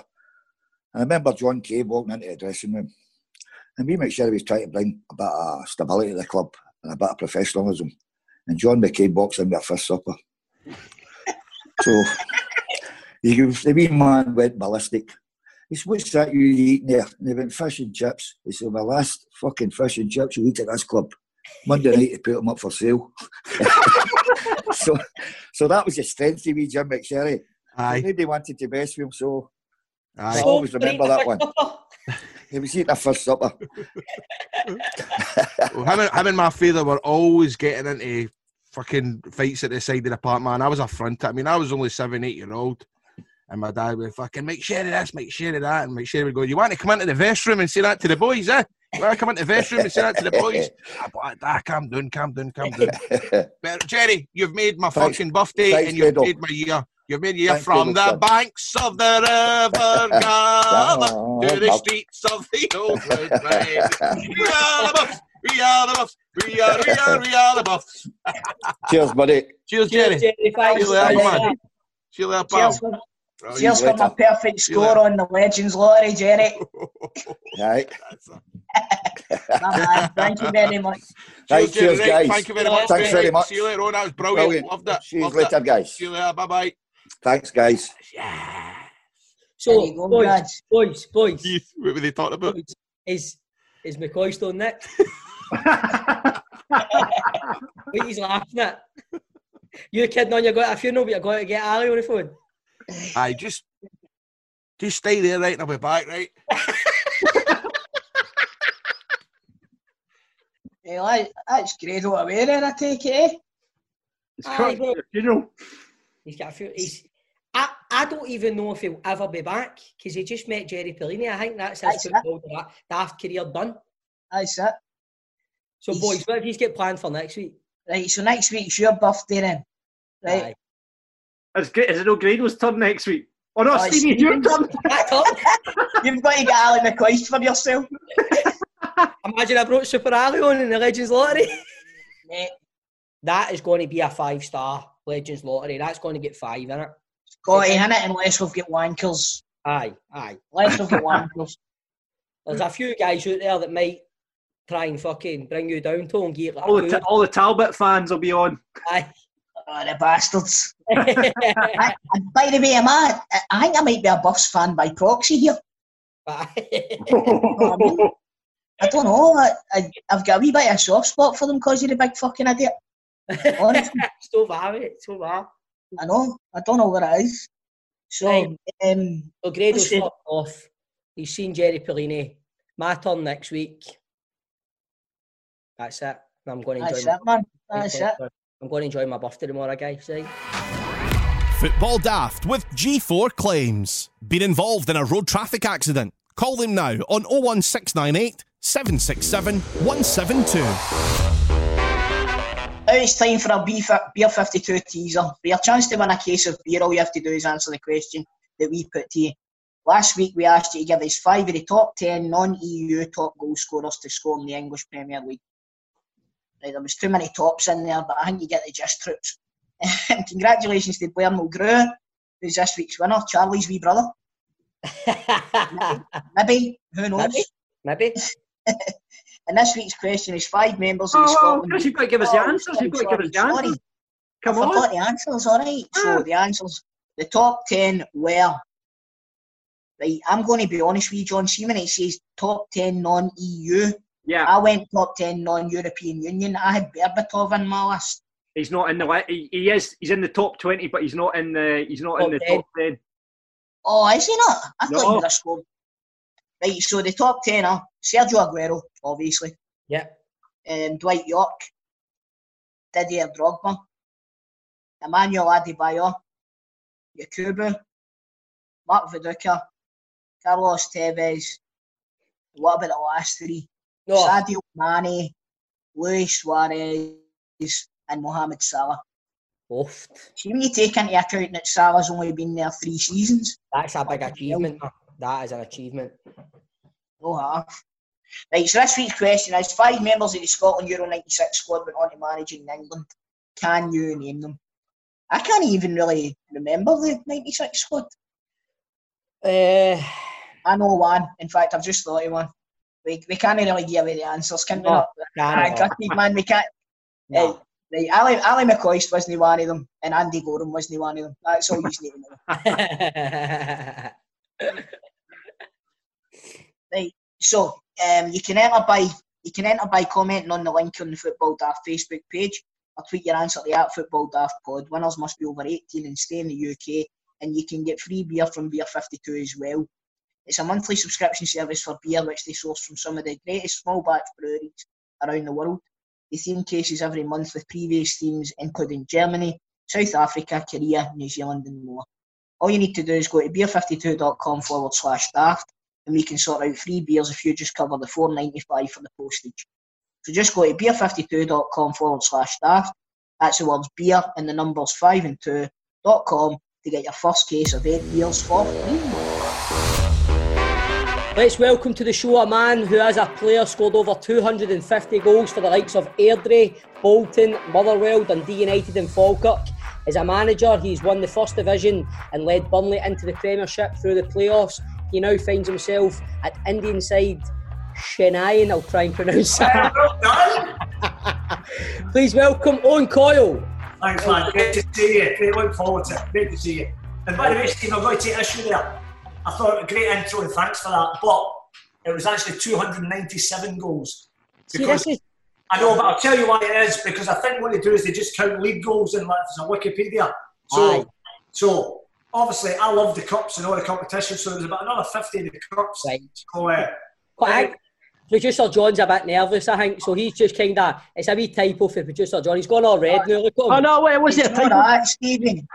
And I remember John Kay walking into the dressing room, and we McSherry was trying to bring a bit of stability to the club and a bit of professionalism. And John McCabe walks in with a first supper. so he the wee man went ballistic. He said, What's that you eating there? And they went, Fish and chips. He said, My last fucking fish and chips you eat at this club. Monday night, they put them up for sale. so, so that was the strength of wee Jim McSherry. Aye, Nobody wanted to mess with him, so I aye. always remember that one. one. He was eating a first supper. Well, him, and, him and my father were always getting into fucking fights at the side of the park, man. I was a front. I mean, I was only seven, eight year old. And my dad would fucking make sure of this, make sure of that, and make sure would go, You want to come into the vest room and say that to the boys, eh? You want to come into the vest room and say that to the boys? Ah, but, ah, calm down, calm down, calm down. But Jerry, you've made my Thanks. fucking birthday Thanks, and you've Grado. made my year. You've made a year Thanks, from Grado, the son. banks of the river Gala to the streets of the old town train. We are the buffs. We are the buffs. We are, we are, we are the buffs. Cheers, buddy. Cheers, Jerry. Cheers, Jerry. Thanks. See you later, Thanks. man. See you later, pal. cheers for, Right. cheers for my perfect score on the Legends Lottery, Jerry. Right. My Thank you very much. Right, Jerry. cheers, guys. Thank you very much. Thanks very much. See you later on. That was brilliant. Brilliant. Loved it. See you Loved later, it. guys. See you later. Bye bye. Thanks, guys. Yeah. So, go, boys, lads. boys, boys, What were they talking about? boys, is is McCoist still next? What he's laughing at? You're kidding on. You're going to a funeral, but you're going to get Ali on the phone. Aye, just just stay there, right, and I'll be back, right? Hey, lad, that's Grado away then, I take it, eh? It's Aye, got but- you know. He's got a few. He's. I, I don't even know if he'll ever be back because he just met Jerry Pellini. I think that's his That's football da- daft career done. That's it. So, He's- boys, what have you get planned for next week? Right, so next week's your birthday then. Right. Aye. It's great. Is it no Grado's turn next week? Oh no, Aye, Stevie, your turn. You've got to get Ali McCoist for yourself. Imagine I brought Super Ali on in the Legends Lottery. Mate, that is going to be a five star Legends Lottery. That's going to get five in it. got to in it unless we've got wankers Aye, aye. Let's look at Wanderers. There's a few guys out there that might try and fucking bring you down to and get like All the, good- all the Talbot fans will be on. Aye. Oh, the bastards. I, and by the way, am I, I think I might be a Buffs fan by proxy here. I don't know. I, I've got a wee bit of a soft spot for them because you're a big fucking idiot. Honestly, so bad, mate. So bad. I know. I don't know what it is. So, Right. um, So Grado's fucked off. He's seen Jerry Pellini. My turn next week. That's it. I'm going to enjoy that's it, man. That's it. I'm going to enjoy my birthday tomorrow, guys. Right? Football Daft with G4 Claims. Been involved in a road traffic accident? Call them now on 01698 767 172. Now it's time for a Beer Beer 52 teaser. For your chance to win a case of beer, all you have to do is answer the question that we put to you. Last week we asked you to give us five of the top 10 non-EU top goal scorers to score in the English Premier League. Right, there was too many tops in there, but I think you get the gist, troops. And congratulations to Blair Mulgrew, who's this week's winner, Charlie's wee brother. Maybe, who knows? Maybe. Maybe. And this week's question is five members of the oh, Scotland. Chris, you've got to give us the Oh, answers. You've got to give us the sorry. answers. Come I on. forgot the answers, alright. So ah. the answers, the top 10 were, right, I'm going to be honest with you, John Seaman, it says top 10 non-EU. Yeah, I went top 10 non-European Union. I had Berbatov in my list. he's not in the he, he is he's in the top twenty, but he's not in the he's not in Top the 10. top ten. Oh, is he not? I thought No. he would have scored. Right, so the top 10 are Sergio Aguero, obviously, yeah. um, Dwight Yorke, Didier Drogba, Emmanuel Adebayor, Yakubu, Mark Viduka, Carlos Tevez. What about the last three? No. Sadio Mane, Luis Suarez, and Mohamed Salah. Oofed. See, when you take into account that Salah's only been there three seasons, That's a big achievement. That is an achievement. no half. Right, so this week's question is five members of the Scotland Euro 96 squad went on to manage in England. Can you name them? I can't even really remember the 96 squad. Uh, I know one. In fact, I've just thought of one. We, we can't really give away the answers, can we No, not? can't Aye, at all. gutted, man, we can't. no. Right, Ali, Ali McCoist wasn't one of them, and Andy Goram wasn't one of them. That's all you need to know. Right. So um, you can enter by you can enter by commenting on the link on the Football Daft Facebook page or tweet your answer to the at Football Daft Pod. Winners must be over 18 and stay in the UK, and you can get free beer from Beer 52 as well. It's a monthly subscription service for beer which they source from some of the greatest small batch breweries around the world. They theme cases every month with previous themes including Germany, South Africa, Korea, New Zealand, and more. All you need to do is go to beer52.com forward slash daft and we can sort out free beers if you just cover the four ninety five for the postage. So just go to beer52.com forward slash daft. That's the words beer and the numbers five and two dot com to get your first case of eight beers for free. Let's welcome to the show a man who, as a player, scored over 250 goals for the likes of Airdrie, Bolton, Motherwell, Dundee United, and Falkirk. As a manager, he's won the First Division and led Burnley into the Premiership through the playoffs. He now finds himself at Indian side Chennai, I'll try and pronounce that. Please welcome Owen Coyle. Thanks, man. Great to see you. Great looking forward to it. Great to see you. And by the way, Steve, I'm going to take issue there. I thought a great intro and thanks for that. But it was actually 297 goals. Because is I know, but I'll tell you why it is because I think what they do is they just count league goals in like there's a Wikipedia. So, Aye. so obviously I love the cups and all the competitions, So there's about another 50 in the cups. Right. So, uh, I, producer John's a bit nervous, I think, so he's just kind of, it's a wee typo for producer John. He's gone all red now, look at him. Oh no, wait, was it a It's not typo? that, Stephen.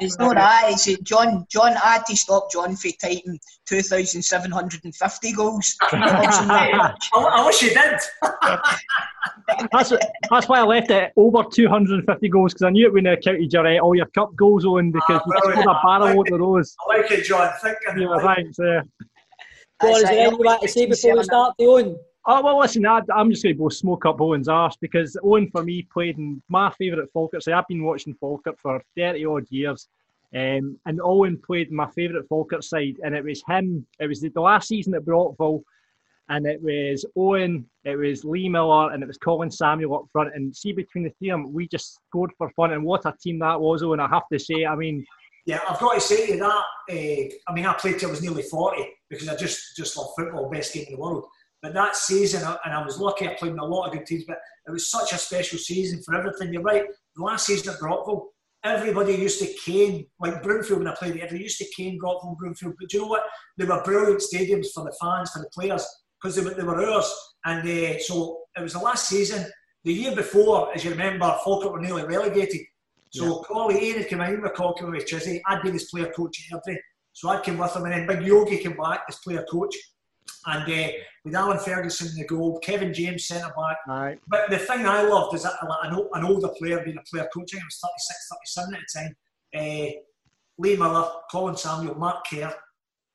It's not that. It's that John. John I had to stop John for typing two thousand seven hundred and fifty goals. I, I wish you did. That's that's why I left it over 250 goals because I knew it wouldn't have counted your uh, all your cup goals on because Ah, you scored a brilliant. barrel load of those. I like it, John. Thinking. Yeah, thanks. Uh, Go on, is there it. anything to say before we start, Owen? Oh well, listen, I, I'm just going to go smoke up Owen's arse because Owen for me played in my favourite Falkirk. So I've been watching Falkirk for 30 odd years. Um, and Owen played my favourite Falkirk side, and it was him. It was the, the last season at Brockville, and it was Owen, it was Lee Miller, and it was Colin Samuel up front. And see, between the three of them, we just scored for fun. And what a team that was, Owen! I have to say, I mean, Yeah, I've got to say to that. Uh, I mean, I played till I was nearly forty because I just just love football, best game in the world. But that season, and I was lucky, I played in a lot of good teams. But it was such a special season for everything. You're right. The last season at Brockville, everybody used to cane like Broomfield when I played there. They used to cane Brockville and Broomfield. But do you know what? They were brilliant stadiums for the fans, for the players, because they were, they were ours. And uh, so it was the last season. The year before, as you remember, Falkirk were nearly relegated. So Collie Ian had come in with Colkin with Chizzy. I'd been his player coach at Airdrie. So I came with him, and then Big Yogi came back as player coach. And uh, with Alan Ferguson in the goal, Kevin James centre back. Aye. But the thing I loved is that an, older player being a player coach, I was 36, 37 at the time. Uh, Lee Miller, Colin Samuel, Mark Kerr,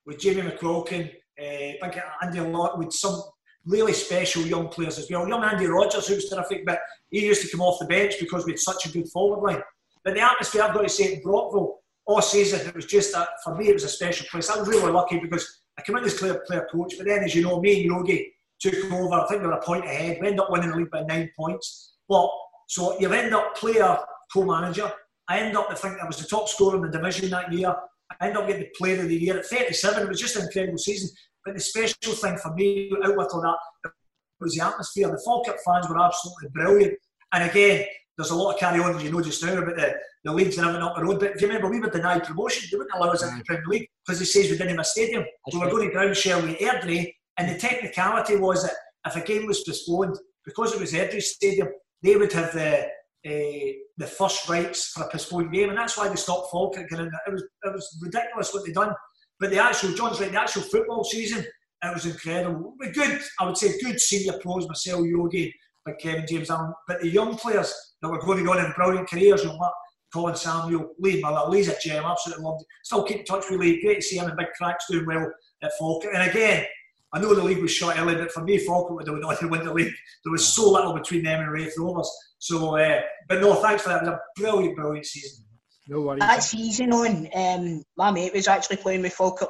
with Jamie McCroken, uh, big Andy Lott, with some really special young players as well. Young Andy Rodgers, who was terrific, but he used to come off the bench because we had such a good forward line. But the atmosphere, I've got to say, at Brockville, all season, it was just that, for me, it was a special place. I was really lucky because I came in as player, player coach, but then, as you know, me and Yogi took over. I think we were a point ahead. We ended up winning the league by nine points. But so you end up player co-manager. I end up, I think I was the top scorer in the division that year. I end up getting the player of the year at 37. It was just an incredible season. But the special thing for me, out with all that, was the atmosphere. The Falkirk fans were absolutely brilliant. And again, there's a lot of carry on, you know just now, about the, the leagues and everything up the road. But do you remember, we were denied promotion. They wouldn't allow us into the Premier League because they says we didn't have a stadium. So we're going to ground share with Airdrie. And the technicality was that if a game was postponed, because it was Airdrie Stadium, they would have the uh, the first rights for a postponed game, and that's why they stopped Falkirk. It was it was ridiculous what they done. But the actual John's right, the actual football season, it was incredible. But good, I would say, good senior pros, Marcel Yogi, like Kevin James Allen. But the young players that were going to go on in brilliant careers, and what, Colin Samuel, Lee Miller, Lee's a gem, absolutely loved it. Still keep in touch with Lee. Great to see him in big cracks doing well at Falkirk. And again, I know the league was short early, but for me, Falkirk would have went on to win the league. There was so little between them and Raith Rovers. So, uh, but no, thanks for that. It was a brilliant, brilliant season. No worries. That season on, um, my mate was actually playing with Falkirk,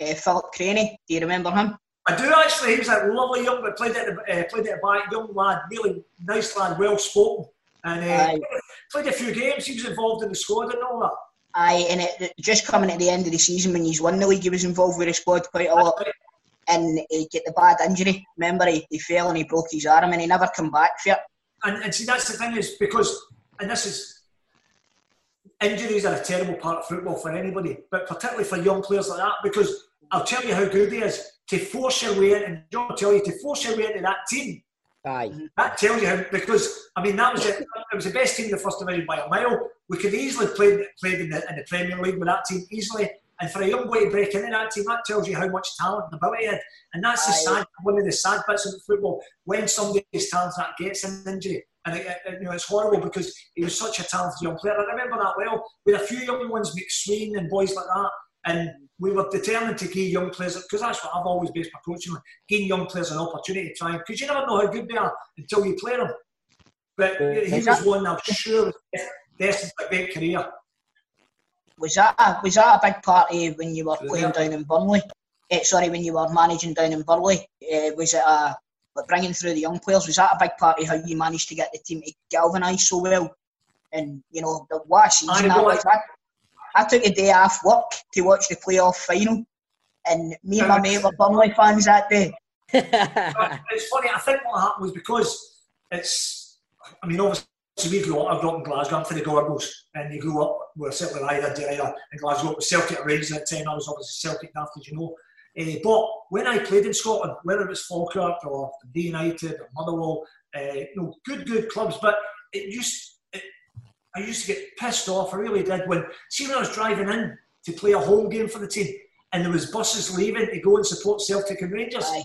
uh, Philip Craney. Do you remember him? I do actually. He was a lovely young, but played at the uh, played at the back, young lad, really nice lad, well spoken, and uh, Aye. played a few games. He was involved in the squad and all that. Aye, and it, it- just coming at the end of the season when he's won the league, he was involved with the squad quite a lot. And he get the bad injury. Remember, he, he fell and he broke his arm, and he never come back for it. And, and see, that's the thing is because, and this is, injuries are a terrible part of football for anybody, but particularly for young players like that. Because I'll tell you how good he is to force your way in, and John will tell you to force your way into that team. Aye. That tells you how because I mean that was it. It was the best team in the first division by a mile. We could easily played played in the, in the Premier League with that team easily. And for a young boy to break into that team, that tells you how much talent and ability he had. And that's the Aye. sad, one of the sad bits of football when somebody's talent that gets an injury. And it, it- you know it's horrible because he was such a talented young player. I remember that well. We had a few young ones, McSween and boys like that, and we were determined to give young players because that's what I've always based my coaching on: giving young players an opportunity to try because you never know how good they are until you play them. But he was one I'm sure was destined for a great career. Was that a, was that a big party when you were playing down in Burnley? Eh, sorry, when you were managing down in Burnley, uh, was it a like bringing through the young players? Was that a big part of how you managed to get the team to galvanise so well? And you know, the what a season I that was. I, I took a day off work to watch the playoff final, and me and my mate were Burnley fans that day. It's funny. I think what happened was because it's. I mean, obviously we grew up. I grew up in Glasgow. I'm from the Gorbals, and you grew up with Celtic Ryder, Ryder in Glasgow. It was Celtic Rangers at the time. I was obviously Celtic after, you know. Eh, but when I played in Scotland, whether it was Falkirk or United or Motherwell, uh, you know, good, good clubs, but it used. I used to get pissed off. I really did. When see when I was driving in to play a home game for the team, and there was buses leaving to go and support Celtic and Rangers Aye.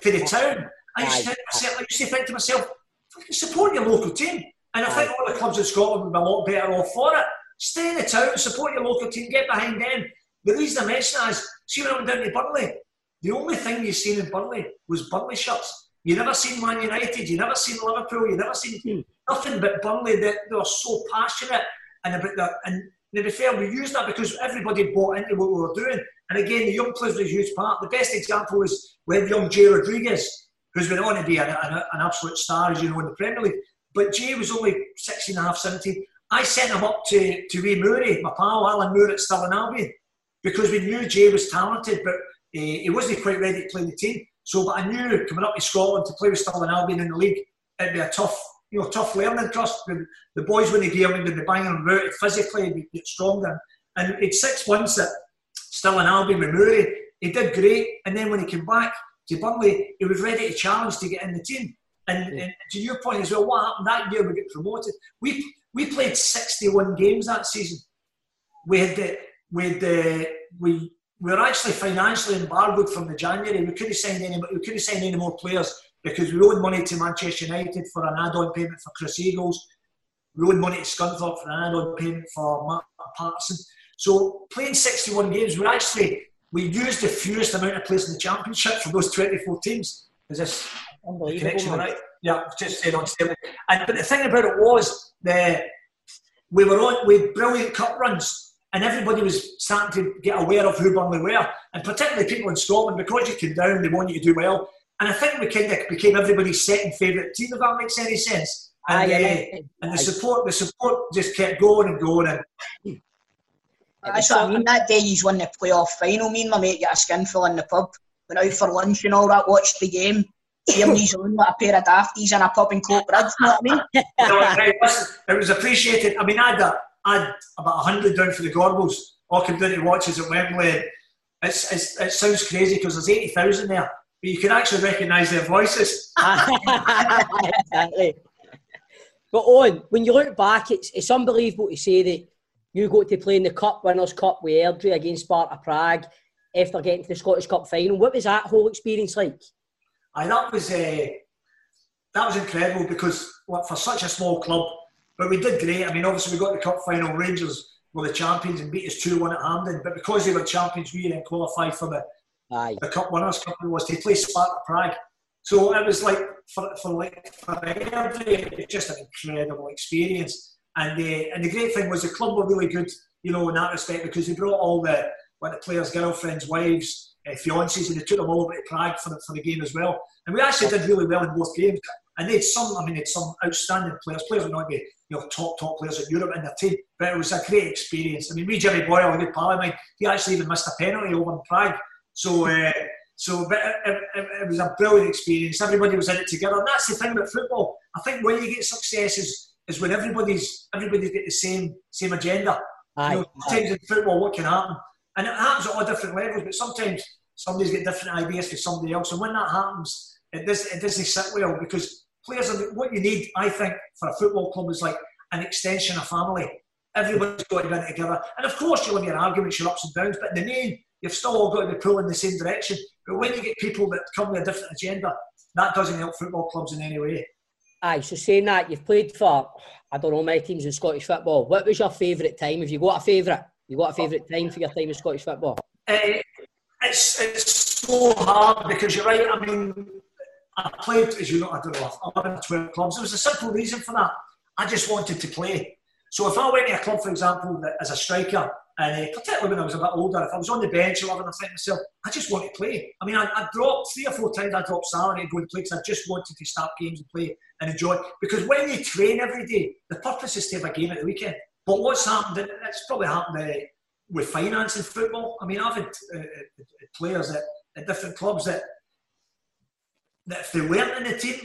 for the town. I used, to think to myself, I used to think to myself, "Fucking support your local team. And I think all the clubs in Scotland would be a lot better off for it. Stay in the town, support your local team, get behind them. The reason I mention that is, see when I went down to Burnley, the only thing you seen in Burnley was Burnley shirts. You never seen Man United, you never seen Liverpool, you never seen nothing but Burnley. They, they were so passionate and about their, and to be fair, we used that because everybody bought into what we were doing. And again, the young players were a huge part. The best example is we had young Jay Rodriguez, who's been on to be an, an, an absolute star, as you know, in the Premier League. But Jay was only 16 and a half, 17. I sent him up to, to Ray Murray, my pal Alan Moore at Stirling Albion, because we knew Jay was talented, but uh, he wasn't quite ready to play the team. So, but I knew coming up to Scotland to play with Stirling Albion in the league, it'd be a tough, you know, tough learning trust. The, the boys when they gave him, they'd be banging about physically, he'd get stronger. And it's six months at Stirling Albion with Murray. He did great, and then when he came back to Burnley, he was ready to challenge to get in the team. And, and to your point as well, what happened that year? We get promoted. We we played 61 games that season. We had the, we had the, we we were actually financially embargoed from the January. We couldn't sign any we couldn't sign any more players because we owed money to Manchester United for an add-on payment for Chris Eagles. We owed money to Scunthorpe for an add-on payment for Martin Paterson. So playing 61 games, we actually we used the fewest amount of players in the championship for those 24 teams. Is this connection right? Yeah, just saying on stable. And but the thing about it was the we were on with brilliant cup runs, and everybody was starting to get aware of who Burnley were, and particularly people in Scotland because you came down, they want you to do well. And I think we kind of became everybody's second favourite team, if that makes any sense. And, uh, and the support, the support just kept going and going. And That's what I mean. That day you won the playoff final. Me and my mate got a skinful in the pub. Went out for lunch and all that. Watched the game. He's on with a pair of dafties and a pub and coke bread. You know what I mean? No, right, listen, it was appreciated. I mean, I had, a, I had about 100 down for the Gorbals, came down to watch us at Wembley. It's, it's, it sounds crazy because there's 80,000 there, but you can actually recognise their voices. exactly. But on, when you look back, it's it's unbelievable to say that you got to play in the Cup Winners' Cup with Airdrie against Sparta Prague after getting to the Scottish Cup final. What was that whole experience like? Aye, that was uh, that was incredible because what, for such a small club, but we did great. I mean, obviously we got the cup final. Rangers were the champions and beat us two one at Hampden. But because they were champions, we then qualified for the Aye. the cup winners' cup it was to play Sparta Prague. So it was like for, for like for Airdrie, it was just an incredible experience. And the and the great thing was the club were really good, you know, in that respect because they brought all the what the players' girlfriends, wives, uh, fiancés, and they took them all over to Prague for the, for the game as well. And we actually did really well in both games. And they had some, I mean, they had some outstanding players. Players would not be, you know, top top players in Europe in their team, but it was a great experience. I mean, we Jimmy Boyle, a good pal of mine, he actually even missed a penalty over in Prague. So, uh, so but it, it, it, was a brilliant experience. Everybody was in it together, and that's the thing about football. I think when you get success is, is when everybody's everybody's got the same same agenda. Aye, You know, sometimes in football, what can happen, and it happens at all different levels. But sometimes somebody's got different ideas for somebody else, and when that happens, it does it doesn't sit well because players are what you need. I think for a football club is like an extension of family. Everybody's got to be in together, and of course you'll have your arguments, your ups and downs, but in the main, you've still all got to be pulling the same direction. But when you get people that come with a different agenda, that doesn't help football clubs in any way. Aye, so saying that, you've played for, I don't know, many teams in Scottish football. What was your favourite time? Have you got a favourite? You got a favourite time for your time in Scottish football? Uh, it's it's so hard because you're right. I mean, I played, as you know, I don't know, 11 or 12 clubs. There was a simple reason for that. I just wanted to play. So if I went to a club, for example, as a striker, and uh, particularly when I was a bit older, if I was on the bench or whatever, I think myself, I just want to play. I mean, I, I dropped three or four times, I dropped salary and go and play because I just wanted to start games and play and enjoy. Because when you train every day, the purpose is to have a game at the weekend. But what's happened, and it's probably happened uh, with finance in football. I mean, I've had uh, uh, players at, at different clubs that, that if they weren't in the team,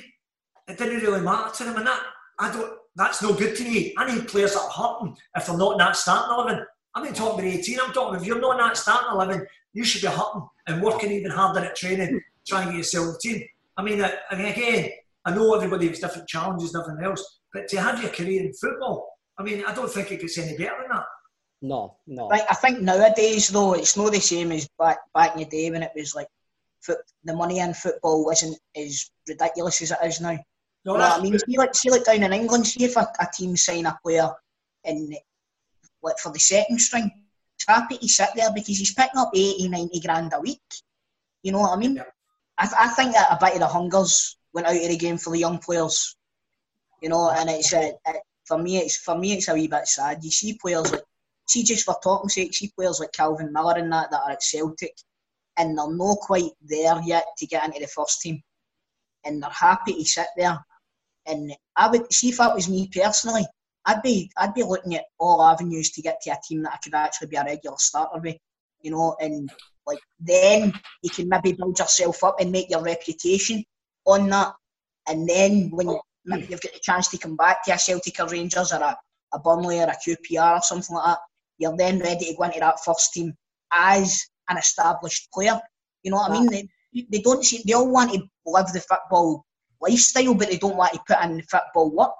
it didn't really matter to them. And that, I don't, that's no good to me. I need players that are hurting if they're not in that starting 11. I'm not talking about 18, I'm talking if you're not in that starting 11, you should be hurting and working even harder at training, trying to get yourself the team. I mean, uh, and again, I know everybody has different challenges and everything else, but to have your career in football, I mean, I don't think it gets any better than that. No, no. Like, I think nowadays, though, it's not the same as back back in the day when it was like foot, the money in football wasn't as ridiculous as it is now. No, You know what I mean, see like, see like down in England, see if a, a team sign a player in like for the second string, he's happy to sit there because he's picking up 80, 90 grand a week. You know what I mean? I, th- I think that a bit of the hungers went out of the game for the young players. You know, and it's uh, it, for me, it's for me, it's a wee bit sad. You see players like see just for talking sake, see players like Calvin Miller and that that are at Celtic, and they're not quite there yet to get into the first team, and they're happy to sit there. And I would see if that was me personally, I'd be I'd be looking at all avenues to get to a team that I could actually be a regular starter with, you know, and like then you can maybe build yourself up and make your reputation on that, and then when maybe you've got the chance to come back to a Celtic or Rangers or a, a Burnley or a QPR or something like that, you're then ready to go into that first team as an established player. You know what I mean? They, they don't see, they all want to live the football lifestyle, but they don't want to put in the football work.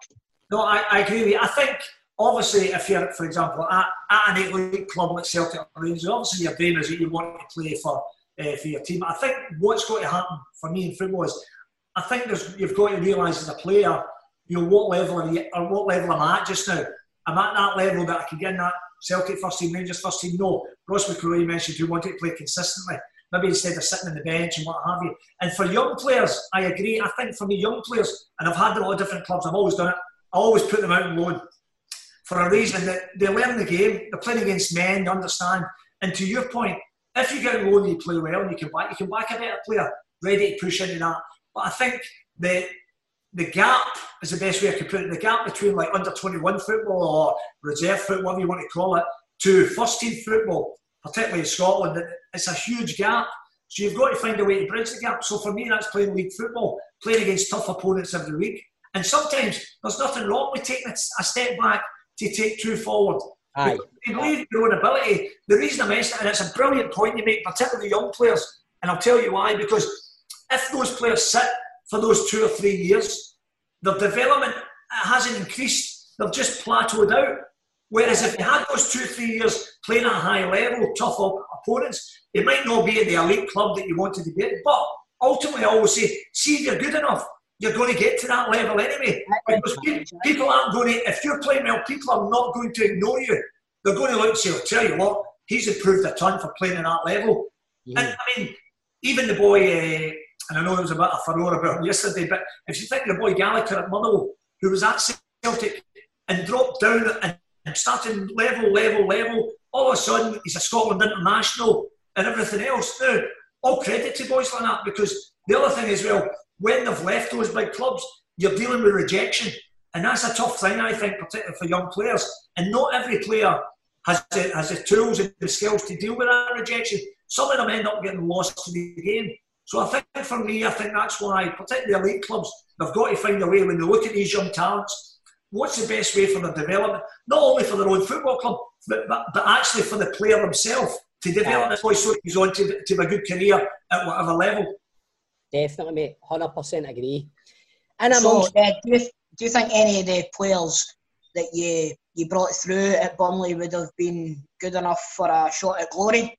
No, I, I agree with you. I think obviously if you're, for example, at, at an elite club like Celtic or Rangers, obviously your dream is that you want to play for uh, for your team. I think what's going to happen for me in football is I think there's, you've got to realise as a player, you know, what level are you, or what level am I at just now? I'm at that level that I can get in that Celtic first team, Rangers first team. No, Ross McCrorie mentioned who wanted to play consistently. Maybe instead of sitting on the bench and what have you. And for young players, I agree. I think for me, young players, and I've had a lot of different clubs, I've always done it. I always put them out on loan for a reason that they learn the game. They're playing against men, they understand. And to your point, if you get on loan and you play well and you can back, you can back a better player ready to push into that. But I think the the gap is the best way I could put it. The gap between like under 21 football or reserve football, whatever you want to call it, to first team football, particularly in Scotland, it's a huge gap. So you've got to find a way to bridge the gap. So for me, that's playing league football, playing against tough opponents every week. And sometimes there's nothing wrong with taking a step back to take two forward. Aye. You believe in your own ability. The reason I mention it, and it's a brilliant point you make, particularly young players, and I'll tell you why, because if those players sit for those two or three years, their development hasn't increased. They've just plateaued out. Whereas if you had those two or three years playing at a high level, tough opponents, it might not be at the elite club that you wanted to be at. But ultimately, I always say, see if you're good enough, you're going to get to that level anyway. Because people aren't going to, if you're playing well, people are not going to ignore you. They're going to look and say, I'll tell you what, he's improved a ton for playing at that level. And I mean, even the boy, uh, and I know it was a bit furore about him yesterday, but if you think of the boy Gallagher at Motherwell, who was at Celtic and dropped down and, started level, level, level, all of a sudden he's a Scotland international and everything else. Now, all credit to boys like that because the other thing is, well, when they've left those big clubs, you're dealing with rejection. And that's a tough thing, I think, particularly for young players. And not every player has the, has the tools and the skills to deal with that rejection. Some of them end up getting lost to the game. So I think for me, I think that's why, particularly elite clubs, they've got to find a way when they look at these young talents, what's the best way for their development, not only for their own football club, but, but, but actually for the player himself to develop this boy so he's on to, to a good career at whatever level. Definitely, mate. Hundred percent agree. And I'm so, also, uh, do, you, do you think any of the players that you you brought through at Burnley would have been good enough for a shot at glory?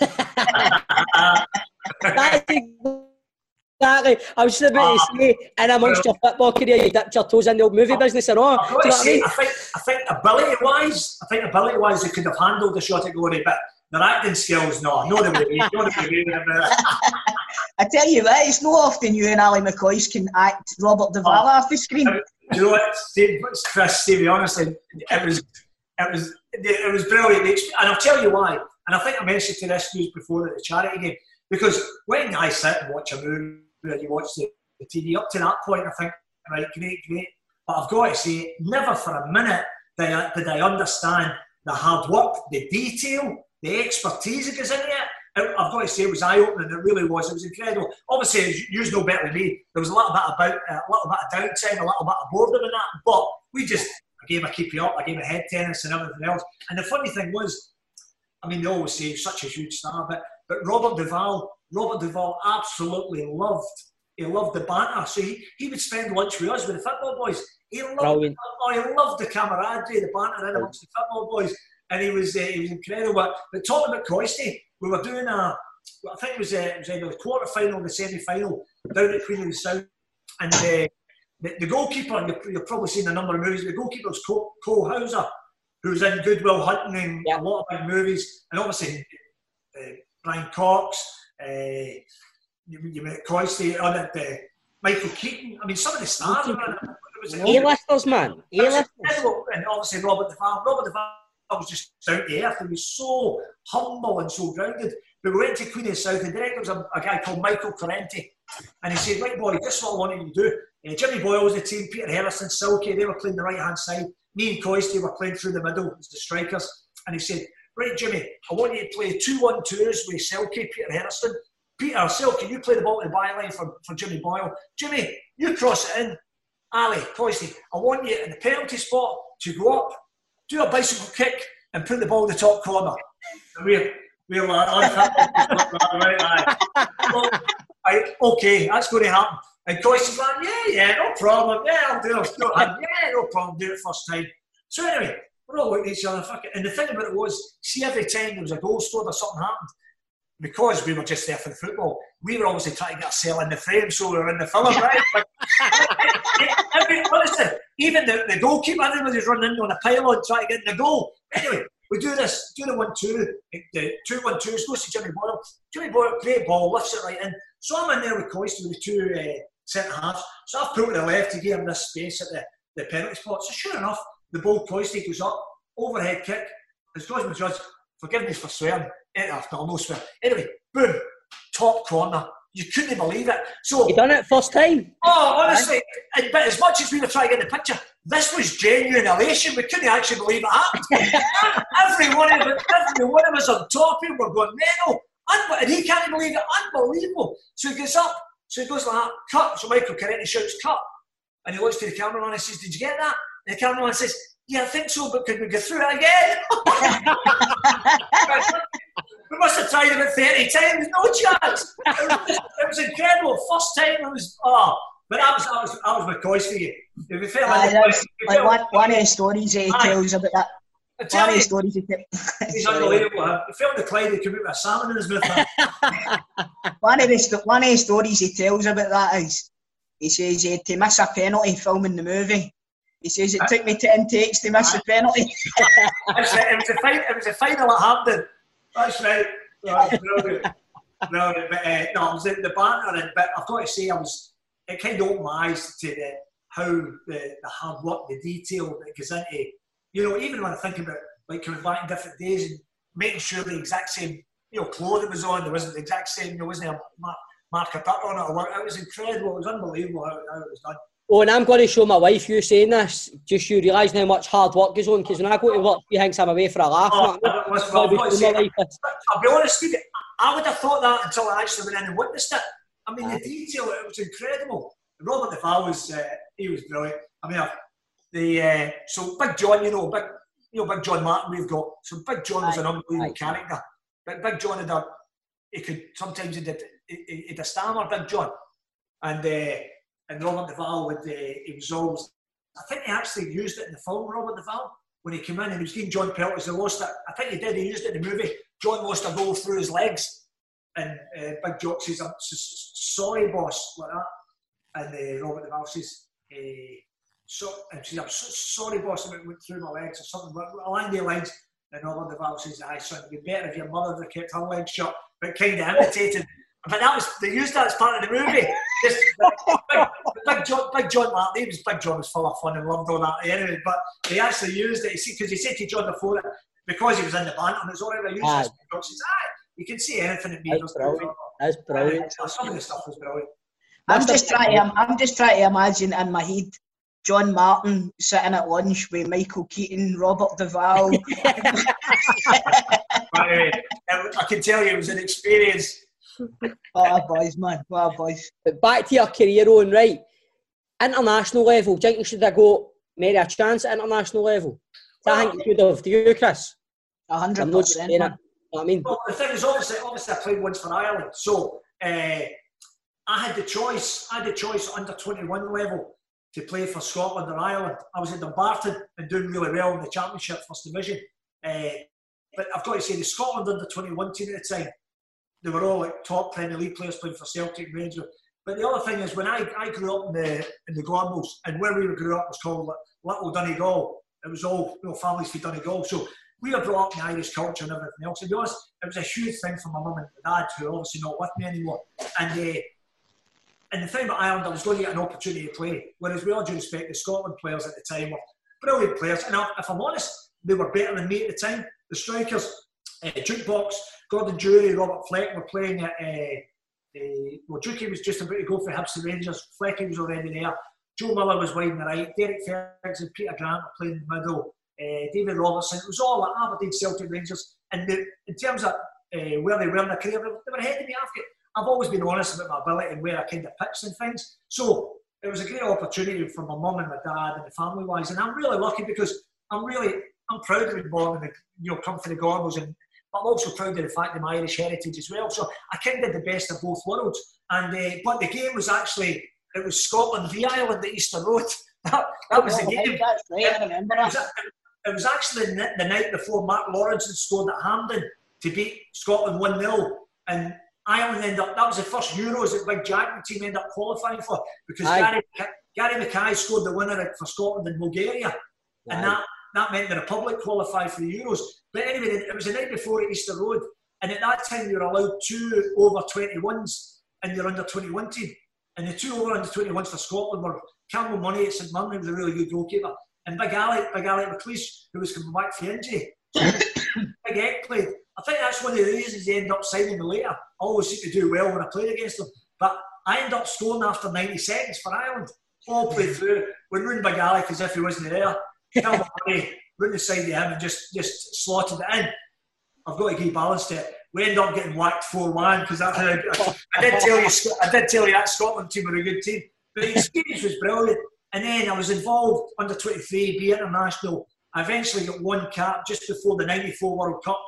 That's exactly. I was just about to say, in amongst your football career, you dipped your toes in the old movie business and all. I've Do you know what I mean? I think, I think ability wise, I think ability wise, they could have handled the shot at glory, but their acting skills, no, no, they would have been, no, they would have been, uh, I tell you what, it's not often you and Ali McCoist can act Robert Duvall off the screen. Do you know what, Steve, Chris, Stevie, honestly, it was, it was, it was brilliant. And I'll tell you why. And I think I mentioned to this news before at the charity game, because when I sit and watch a movie and you watch the, the TV, up to that point, I think, right, great, great. But I've got to say, never for a minute did I, did I understand the hard work, the detail, the expertise that goes into it. I've got to say, it was eye opening. It really was. It was incredible. Obviously, you know better than me, there was a little bit about uh, a little bit of downtime, a little bit of boredom in that. But we just gave a keep you up, a game of head tennis, and everything else. And the funny thing was, I mean, they always say such a huge star, but but Robert Duvall, Robert Duvall absolutely loved. He loved the banter, so he, he would spend lunch with us with the football boys. He loved, Brilliant. oh, he loved the camaraderie, the banter in amongst the football boys, and he was uh, he was incredible. But, but talking about Coisty, we were doing a, I think it was, uh, it was either the quarter final or the semi final down at Queen of the South, and uh, the, the goalkeeper, you've, you've probably seen a number of movies. The goalkeeper was Cole, Cole Hauser, who was in Good Will Hunting and a lot of big movies, and obviously uh, Brian Cox, uh, you, you met Coisty, on it, uh, Michael Keaton. I mean, some of the stars were in it. A-listers, man. A-listers. and obviously Robert Duvall. Robert Duvall was just down to earth. He was so humble and so grounded. But we went to Queen of the South, and there was a, a guy called Michael Corrente, and he said, "Right, boy, this is what I wanted you to do." Uh, Jimmy Boyle was the team, Peter Harrison, Silky, they were playing the right hand side. Me and Coisty were playing through the middle as the strikers. And he said, Right, Jimmy, I want you to play two one twos with Selkie, Peter Harrison. Peter, Selkie, you play the ball to the byline for, for Jimmy Boyle. Jimmy, you cross it in. Ali, Coisty, I want you in the penalty spot to go up, do a bicycle kick, and put the ball in the top corner. We're, we're like, "Oh, right, I, okay, that's going to happen. And Coisty's like, yeah, yeah, no problem. Yeah, I'll do it. Yeah, no problem. Do it first time. So anyway, we're all looking at each other. Fuck it. And the thing about it was, see, every time there was a goal scored or something happened, because we were just there for the football, we were obviously trying to get ourselves in the frame so we were in the film, right? Like, every, honestly, even the, the goalkeeper, everybody's running on a pylon trying to get in the goal. Anyway, we do this, do the one two, the two It's goes to Jimmy Boyle. Jimmy Boyle, great ball, lifts it right in. So I'm in there with Coisty with the two uh, centre halves. So I've put to the left to give him this space at the, the penalty spot. So sure enough, the ball Coisty goes up, overhead kick. As George McJudge, forgiveness for swearing, eh, after no swear. Anyway, boom, top corner. You couldn't believe it. So You done it first time? Oh, honestly, but as much as we were trying to get the picture, this was genuine elation. We couldn't actually believe it happened. every one of us, every one of us on top of him were going mental. Unbe- and he can't believe it. Unbelievable. So he gets up. So he goes like that, cut. So Michael Corrente shouts, cut. And he looks to the camera and he says, Did you get that? The cameraman says, Yeah, I think so, but could we go through it again? we must have tried about 30 times, no chance. It was, it was incredible. First time it was, oh, but that was, that was, that was McCoist's for you. If you Aye, like, that was like one, one of the stories he Aye. tells about that. I One tell of the you, stories he tells. he's unbelievable. huh? He felt the Clyde, he came out with a salmon in his mouth. One of the one of the stories he tells about that is he says he had to miss a penalty filming the movie. He says it took me ten takes to miss the penalty. That's right. It was a final. It was a final at Hampden. That's right. Brilliant. But uh, no, it was in the banter, and, but I've got to say, I was. It kind of opened my eyes to the, how the, the hard work, the detail that goes into. You know, even when I think about like coming back in different days and making sure the exact same, you know, clothing was on. There wasn't the exact same. There wasn't a mark, marker butter on it. Or what- it was incredible. It was unbelievable how, how it was done. Oh, and I'm going to show my wife you saying this, just you realising how much hard work goes on, because when I go to work, she thinks I'm away for a laugh. Oh, I was- I'm well, going I've got to to show say, my wife this. I'll be honest with you, I would have thought that until I actually went in and witnessed it. I mean, the detail, it was incredible. Robert Duvall was, uh, he was brilliant. I mean, the, uh, so Big John, you know, Big, you know, Big John Martin we've got. So Big John was an unbelievable character. But Big John had a, he could, sometimes he did, he, he he had a stammer, Big John. And, uh, and Robert Duvall would, uh, he was always, I think he actually used it in the film, Robert Duvall, when he came in and he was getting John Pelters, he lost it. I think he did, he used it in the movie. John lost a goal through his legs. And uh, Big Jock says, I'm sorry, boss, like that. And uh, Robert Duvall says, uh, so, and says, I'm so sorry, boss, I went through my legs or something, but along the lines. And Robert Duvall says, aye, son, it'd be better if your mother had kept her legs shut, but kind of imitated. But that was, they used that as part of the movie. Just, big, John, big John Martin, he was Big John was full of fun and loved all that anyway, but he actually used it, because he said to John before it, because he was in the band, and it's all right, I used Aye. this. John says, you can see anything in me. That's brilliant. That's brilliant. Some of the stuff was brilliant. I'm just trying. To, I'm just trying to imagine in my head. John Martin sitting at lunch with Michael Keaton, Robert Duvall. But anyway, um, I can tell you it was an experience. what a boys, man. What a boys. But back to your career on, right? International level, do you think you should have got maybe a chance at international level? Do I think you should have. Do you, Chris? A hundred I'm not percent, saying it. I mean, Well, the thing is, obviously, obviously, I played once for Ireland, so uh, I had the choice. I had the choice under twenty one level to play for Scotland or Ireland. I was at Dumbarton and doing really well in the Championship First Division. Uh, but I've got to say, the Scotland under twenty one team at the time, they were all like top Premier League players playing for Celtic Rangers. But the other thing is, when I, I grew up in the in the Glanville's, and where we grew up was called Little Donegal. It was all you know, families from Donegal. So we were brought up in Irish culture and everything else. To be honest, it was a huge thing for my mum and dad, who are obviously not with me anymore. And uh, and the thing about Ireland, I was going to get an opportunity to play. Whereas, with all due respect, the Scotland players at the time were brilliant players. And if I'm honest, they were better than me at the time. The strikers, uh, Jukebox, Gordon Durie, Robert Fleck were playing at. Uh, uh, well, Dukey was just about to go for Hibs and Rangers. Flecky was already there. Joe Miller was wide on the right. Derek Ferguson, Peter Grant were playing in the middle. Uh, David Robertson. It was all at Aberdeen, Celtic, Rangers. And the, in terms of uh, where they were in their career, they were ahead of me. I've, I've always been honest about my ability and where I kind of pitched and things. So it was a great opportunity for my mum and my dad and the family wise. And I'm really lucky because I'm really I'm proud to be born the you know come from the Gorbals and I'm also proud of the fact of my Irish heritage as well. So I kind of did the best of both worlds. And uh, but the game was actually it was Scotland v Ireland at Easter Road. That, that was the Oh, game. That's right, I remember It was, that. it was actually the, the night before Mark Lawrenson had scored at Hampden to beat Scotland 1 0. And Ireland ended up, that was the first Euros that Big Jack and the team ended up qualifying for because Aye. Gary, Gary Mackay scored the winner for Scotland and Bulgaria. And that, that meant the Republic qualified for the Euros. But anyway, it was the night before at Easter Road. And at that time, you were allowed two over 21s in your under 21 team. And the two over under 21s for Scotland were Campbell Money at St Mirren, who was a really good goalkeeper, and Big Ali, Big Ali McLeish, who was coming back from injury. Big Eck played. I think that's one of the reasons they end up signing me later. I always seem to do well when I played against them. But I end up scoring after 90 seconds for Ireland. All played through. When Rune Big Ali, as if he wasn't there, Money, run the side and just, just slotted it in. I've got to keep balance to it. We end up getting whacked 4 1 because that's I, I did tell you I did tell you that Scotland team were a good team. But the experience was brilliant. And then I was involved under 23, B International. I eventually got one cap just before the 94 World Cup.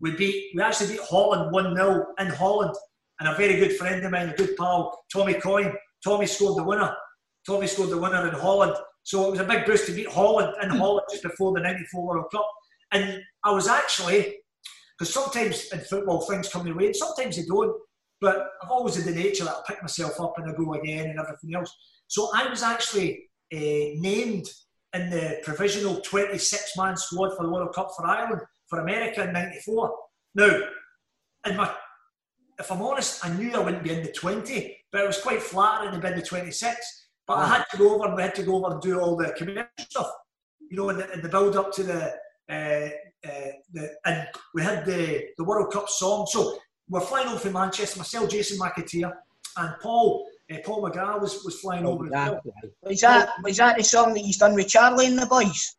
We beat we actually beat Holland 1 0 in Holland. And a very good friend of mine, a good pal, Tommy Coyne. Tommy scored the winner. Tommy scored the winner in Holland. So it was a big boost to beat Holland in Holland just before the 94 World Cup. And I was actually, because sometimes in football things come your way, and sometimes they don't. But I've always had the nature that I pick myself up and I go again and everything else. So I was actually uh, named in the provisional 26 man squad for the World Cup for Ireland, for America in 94. Now, in my, if I'm honest, I knew I wouldn't be in the 20, but it was quite flattering to be in the 26. But I had to go over and we had to go over and do all the commercial stuff, you know, in the, in the build up to the, uh, uh, the, and we had the, the World Cup song. So we're flying over from Manchester, myself, Jason McAteer, and Paul, uh, Paul McGrath was, was flying Oh, over as well. Was that, was that the song that he's done with Charlie and the boys?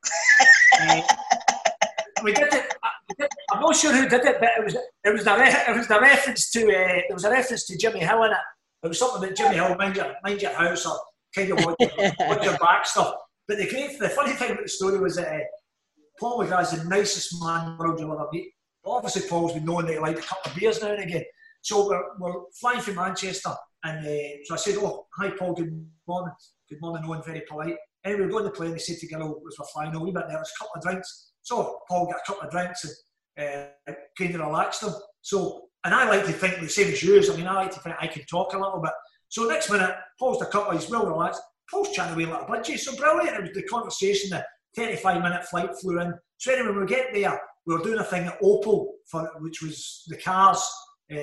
Uh, we did it. I'm not sure who did it, but it was it was a re- it was a reference to uh, there was a reference to Jimmy Hill in it. It was something about Jimmy Hill, mind your mind your house or kind of watch your, back stuff. But the great, the funny thing about the story was that uh, Paul McGrath's the nicest man in the world you'll ever meet. But obviously, Paul's been known that he liked a couple of beers now and again. So we're, we're flying from Manchester, and uh, so I said, "Oh, hi, Paul. Good morning. Good morning." No very polite. Anyway, we go on the plane. They said to Gillo, as we're flying, a wee there was a couple of drinks. So Paul got a couple of drinks and uh, kind of relaxed him. So, and I like to think the same as you. I mean, I like to think I can talk a little bit. So next minute, Paul's a couple, he's well relaxed. Paul's chatting away like a budgie. So brilliant. It was the conversation, the 35 minute flight flew in. So anyway, when we get there, we were doing a thing at Opel, for, which was the cars. Uh,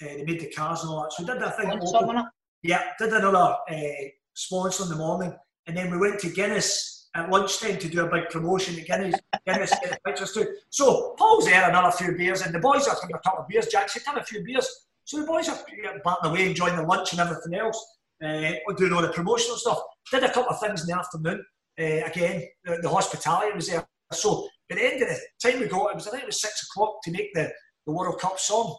uh, they made the cars and all that. So we did that thing at Sponsor, Yeah, did another uh, sponsor in the morning, and then we went to Guinness at lunchtime to do a big promotion at Guinness. Guinness get the pictures too. So Paul's there, another few beers, and the boys are having a couple of beers. Jack said, "Have a few beers." So the boys are batting away, enjoying the lunch and everything else, uh, doing all the promotional stuff. Did a couple of things in the afternoon. Uh, again, the, the hospitality was there. So at the end of the time we got, it was I think it was six o'clock to make the, the World Cup song.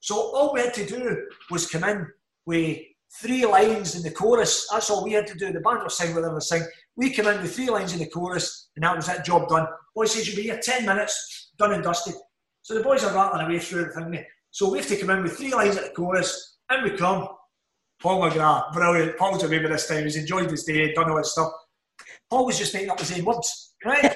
So all we had to do was come in with three lines in the chorus. That's all we had to do. The band was sing whatever they sing. We come in with three lines in the chorus, and that was that job done. Boys says you'll be here ten minutes, done and dusted. So the boys are rattling away through everything. mate. So we have to come in with three lines at the chorus, and we come. Paul McGrath, brilliant. Paul's away with this time. He's enjoyed his day, done all his stuff. Paul was just making up the own words, right?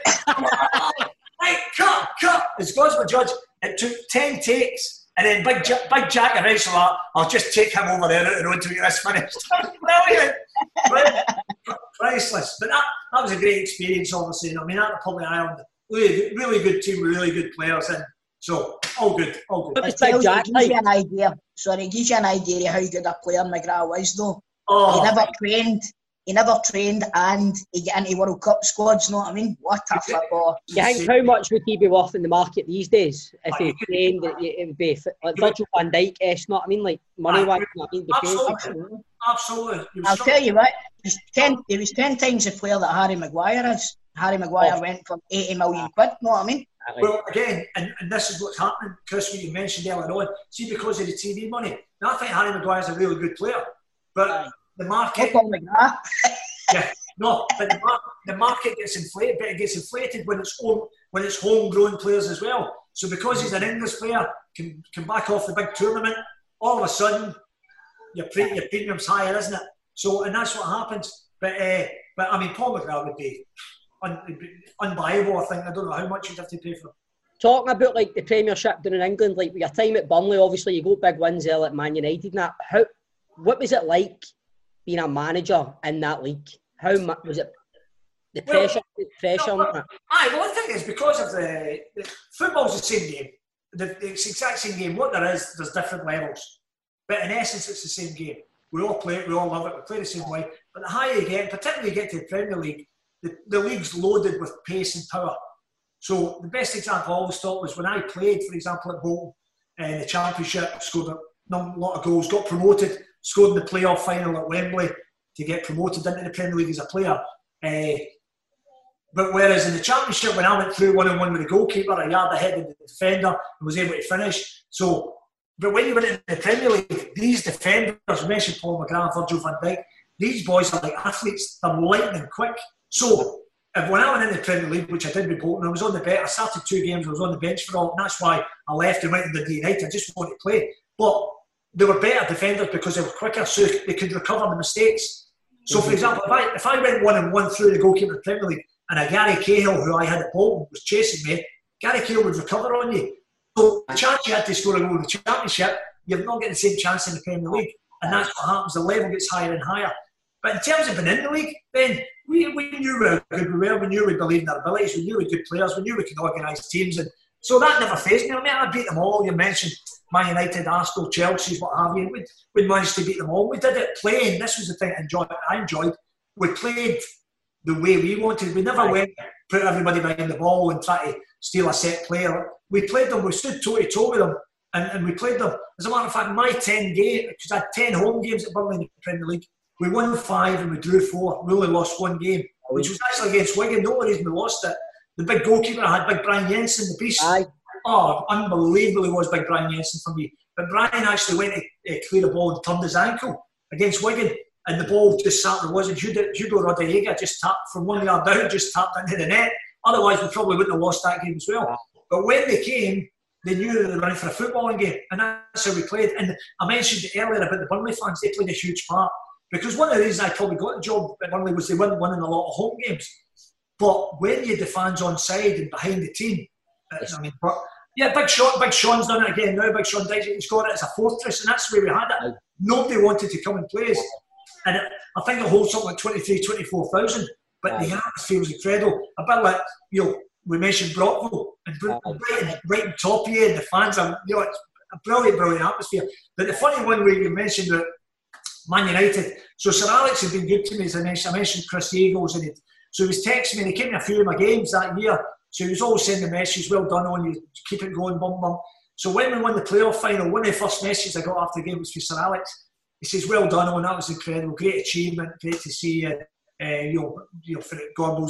right, cut, cut. As God's my judge, it took 10 takes. And then Big, Ja- Big Jack eventually, like, I'll just take him over there out the road to get this finished. Brilliant. Priceless. But that, that was a great experience, obviously. I mean, that Republic of Ireland, really, really good team, really good players. And so, all good, all good. It tells you, it gives you an idea. Sorry, it gives you an idea of how good a player McGrath was, though. Oh. He never trained. he never trained and he get into World Cup squads, know what I mean? What a footballer. You think how much would he be worth in the market these days if he trained? It, it would be fit- like Virgil van Dijk esque, know what I mean? Like money wise, you know I mean? Be. Absolutely. Absolutely. I'll some- tell you what, he was ten, he was ten times the player that Harry Maguire is. Harry Maguire oh. went for 80 million quid, know what I mean? Well, again, and, and this is what's happening, Chris, what you mentioned earlier on. See, because of the TV money. Now, I think Harry Maguire's a really good player, but the market. Paul McGrath. yeah, no, but the, mar- the market gets inflated, but it gets inflated when it's home, when it's homegrown players as well. So because he's an English player, can can back off the big tournament, all of a sudden your pre- your premium's higher, isn't it? So and that's what happens. But uh, but I mean, Paul McGrath would be un- unbuyable. I think I don't know how much you'd have to pay for. Talking about like the Premiership down in England, like your time at Burnley, obviously you got big wins there at Man United. And that, how, what was it like being a manager in that league? How much was it? The Well, pressure, the pressure. no, on that? Aye, well, the thing is because of the, the football's the same game. The, it's the exact same game. What there is, there's different levels, but in essence, it's the same game. We all play it, we all love it, we play the same way. But the higher you get, particularly you get to the Premier League, the, the league's loaded with pace and power. So the best example I always thought was when I played, for example, at Bolton in the Championship, scored a lot of goals, got promoted, scored in the playoff final at Wembley to get promoted into the Premier League as a player. Eh, but whereas in the championship, when I went through one on one with the goalkeeper, a yard ahead of the defender and was able to finish. So, but when you went in the Premier League, these defenders, mentioned Paul McGrath, Virgil van Dijk, these boys are like athletes, they're lightning quick. So, if when I went into the Premier League, which I did with Bolton, I was on the bench. I started two games, I was on the bench for all, and that's why I left and went into the D United. I just wanted to play. But they were better defenders because they were quicker, so they could recover the mistakes. So, for mhm. example, if I, if I went one and one through the goalkeeper of the Premier League and a Gary Cahill, who I had at Bolton, was chasing me, Gary Cahill would recover on you. So, the chance you had to score a goal in the Championship, you're not getting the same chance in the Premier League. And that's what happens. The level gets higher and higher. But in terms of being in the league, then we, we knew we were good we were. We knew we believed in our abilities. We knew we were good players. We knew we could organise teams. And so that never phased me. I mean, I beat them all. You mentioned Man United, Arsenal, Chelsea, what have you. We, we managed to beat them all. We did it playing. This was the thing I enjoyed. I enjoyed. We played the way we wanted. We never went put everybody behind the ball and try to steal a set player. We played them. We stood toe to toe with them, and, and we played them. As a matter of fact, my ten game because I had ten home games at Burnley in the Premier League. We won five and we drew four. We only lost one game, which was actually against Wigan. No reason we lost it. The big goalkeeper I had, Big Brian Jensen, the beast. Aye. Oh, unbelievable he was, Big Brian Jensen for me. But Brian actually went to uh, clear the ball and turned his ankle against Wigan, and the ball just sat there. Wasn't Hugo, Hugo Rodallega just tapped from one yard down, just tapped into the net. Otherwise, we probably wouldn't have lost that game as well. But when they came, they knew they were running for a footballing game, and that's how we played. And I mentioned earlier about the Burnley fans; they played a huge part because one of the reasons I probably got the job at Burnley was they weren't winning a lot of home games. But when you had the fans on side and behind the team, uh, I mean, but yeah, Big Sean, Big Sean's done it again now. Big Sean Dyche, he's got it as a fortress, and that's the way we had it. Nobody wanted to come and play us, and it, I think it holds something like 23, 24,000. But the atmosphere was incredible. A bit like you know, we mentioned Brockville and right, right on top of you, and the fans are you know, it's a brilliant, brilliant atmosphere. But the funny one where you mentioned that Man United. So Sir Alex had been good to me, as I mentioned. I mentioned Chris Eagles, and he, so he was texting me, and he came to a few of my games that year. So he was always sending messages, well done on you, keep it going, bum bum. So when we won the playoff final, one of the first messages I got after the game was from Sir Alex. He says, well done on that was incredible, great achievement, great to see you. Uh, you know, you know, for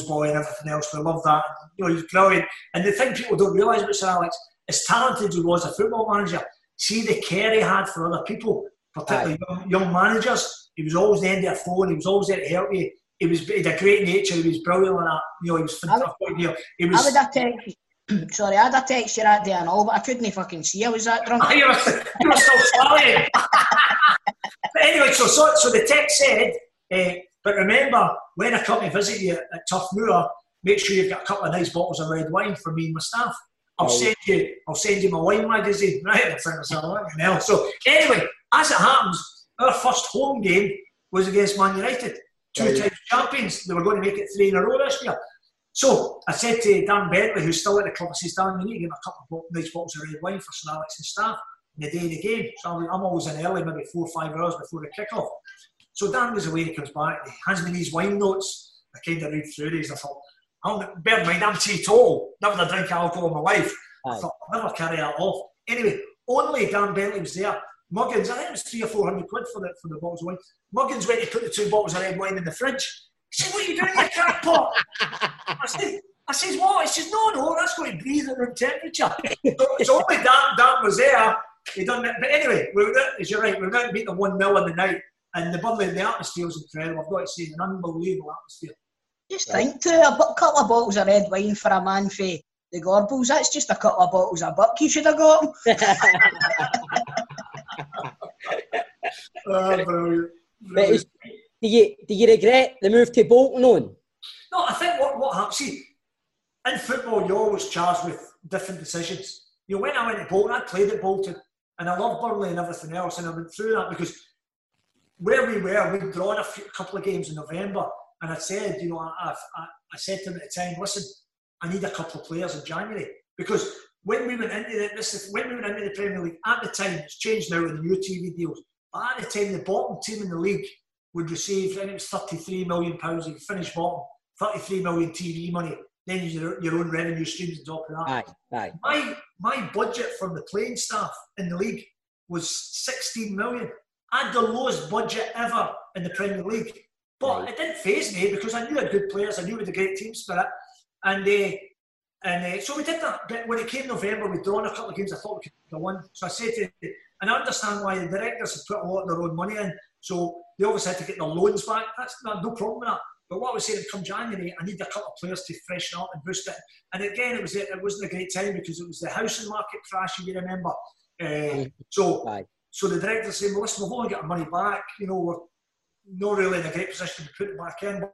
boy and everything else. We love that. You know, he's brilliant. And the thing people don't realise about Sir Alex, as talented as he was a football manager, see the care he had for other people, particularly young, young managers. He was always the end of the phone. He was always there to help you. He was he had a great nature. He was brilliant like that. You know, he was fantastic. You know, he I would have text, sorry, I'd have text you that day and all, but I couldn't fucking see I was that drunk. you, were, you were still flying. but anyway, so, so so the text said, eh, but remember when I come to visit you at Turf Moor, make sure you've got a couple of nice bottles of red wine for me and my staff. I'll Oh. send you, I'll send you my wine magazine, right? I think myself, fucking hell. So anyway, as it happens, our first home game was against Man United, two Right. times champions. They were going to make it three in a row this year. So I said to Dan Bentley, who's still at the club, I says, Dan, you need to give me a couple of nice bottles of red wine for Sir Alex and staff in the day of the game. So I'm, I'm always in early, maybe four or five hours before the kick-off. So Dan was away, he comes back, he hands me these wine notes. I kind of read through these. I thought, I'll, bear in mind, I'm teetotal, never had a drink of alcohol in my life. I thought, I'll never carry that off. Anyway, only Dan Bentley was there. Muggins, I think it was three or four hundred quid for the, for the bottles of wine. Muggins went to put the two bottles of red wine in the fridge. He said, What are you doing, you crackpot? I said, I says, What? He says, No, no, that's going to breathe at room temperature. so, so only Dan, Dan was there. He done it. But anyway, we were as you're right, we were out to beat them 1 0 in the night. And the Burnley, the atmosphere was incredible. I've got to say, an unbelievable atmosphere. Just think to a couple of bottles of red wine for a man for the Gorbals. That's just a couple of bottles of buck you should have got. Ah, oh, brilliant. Do you do you regret the move to Bolton on? No, I think what, what happens, see, in football, you're always charged with different decisions. You know, when I went to Bolton, I played at Bolton, and I loved Burnley and everything else, and I went through that because where we were, we'd drawn a few, couple of games in November, and I said, you know, I, I, I- said to them at the time, listen, I need a couple of players in January because when we went into the, this, is- when we went into the Premier League at the time, it's changed now with the new TV deals. But at the time, the bottom team in the league would receive, I think it was 33 million pounds if you finish bottom, 33 million TV money. Then your, your own revenue streams on top of that. Aye, aye. My my budget from the playing staff in the league was 16 million. I had the lowest budget ever in the Premier League. But Right. it didn't phase me because I knew I had good players, I knew we had a great team spirit. And uh, and uh, so we did that. But when it came November, we'd drawn a couple of games I thought we could have won. So I said to and I understand why the directors have put a lot of their own money in. So they obviously had to get their loans back. That's no, no problem with that. But what I was saying, come January, I need a couple of players to freshen up and boost it. And again, it was it wasn't a great time because it was the housing market crash. You remember? Uh, so Aye. so the director's saying, well, listen, we've only got our money back. You know, we're not really in a great position to put it back in.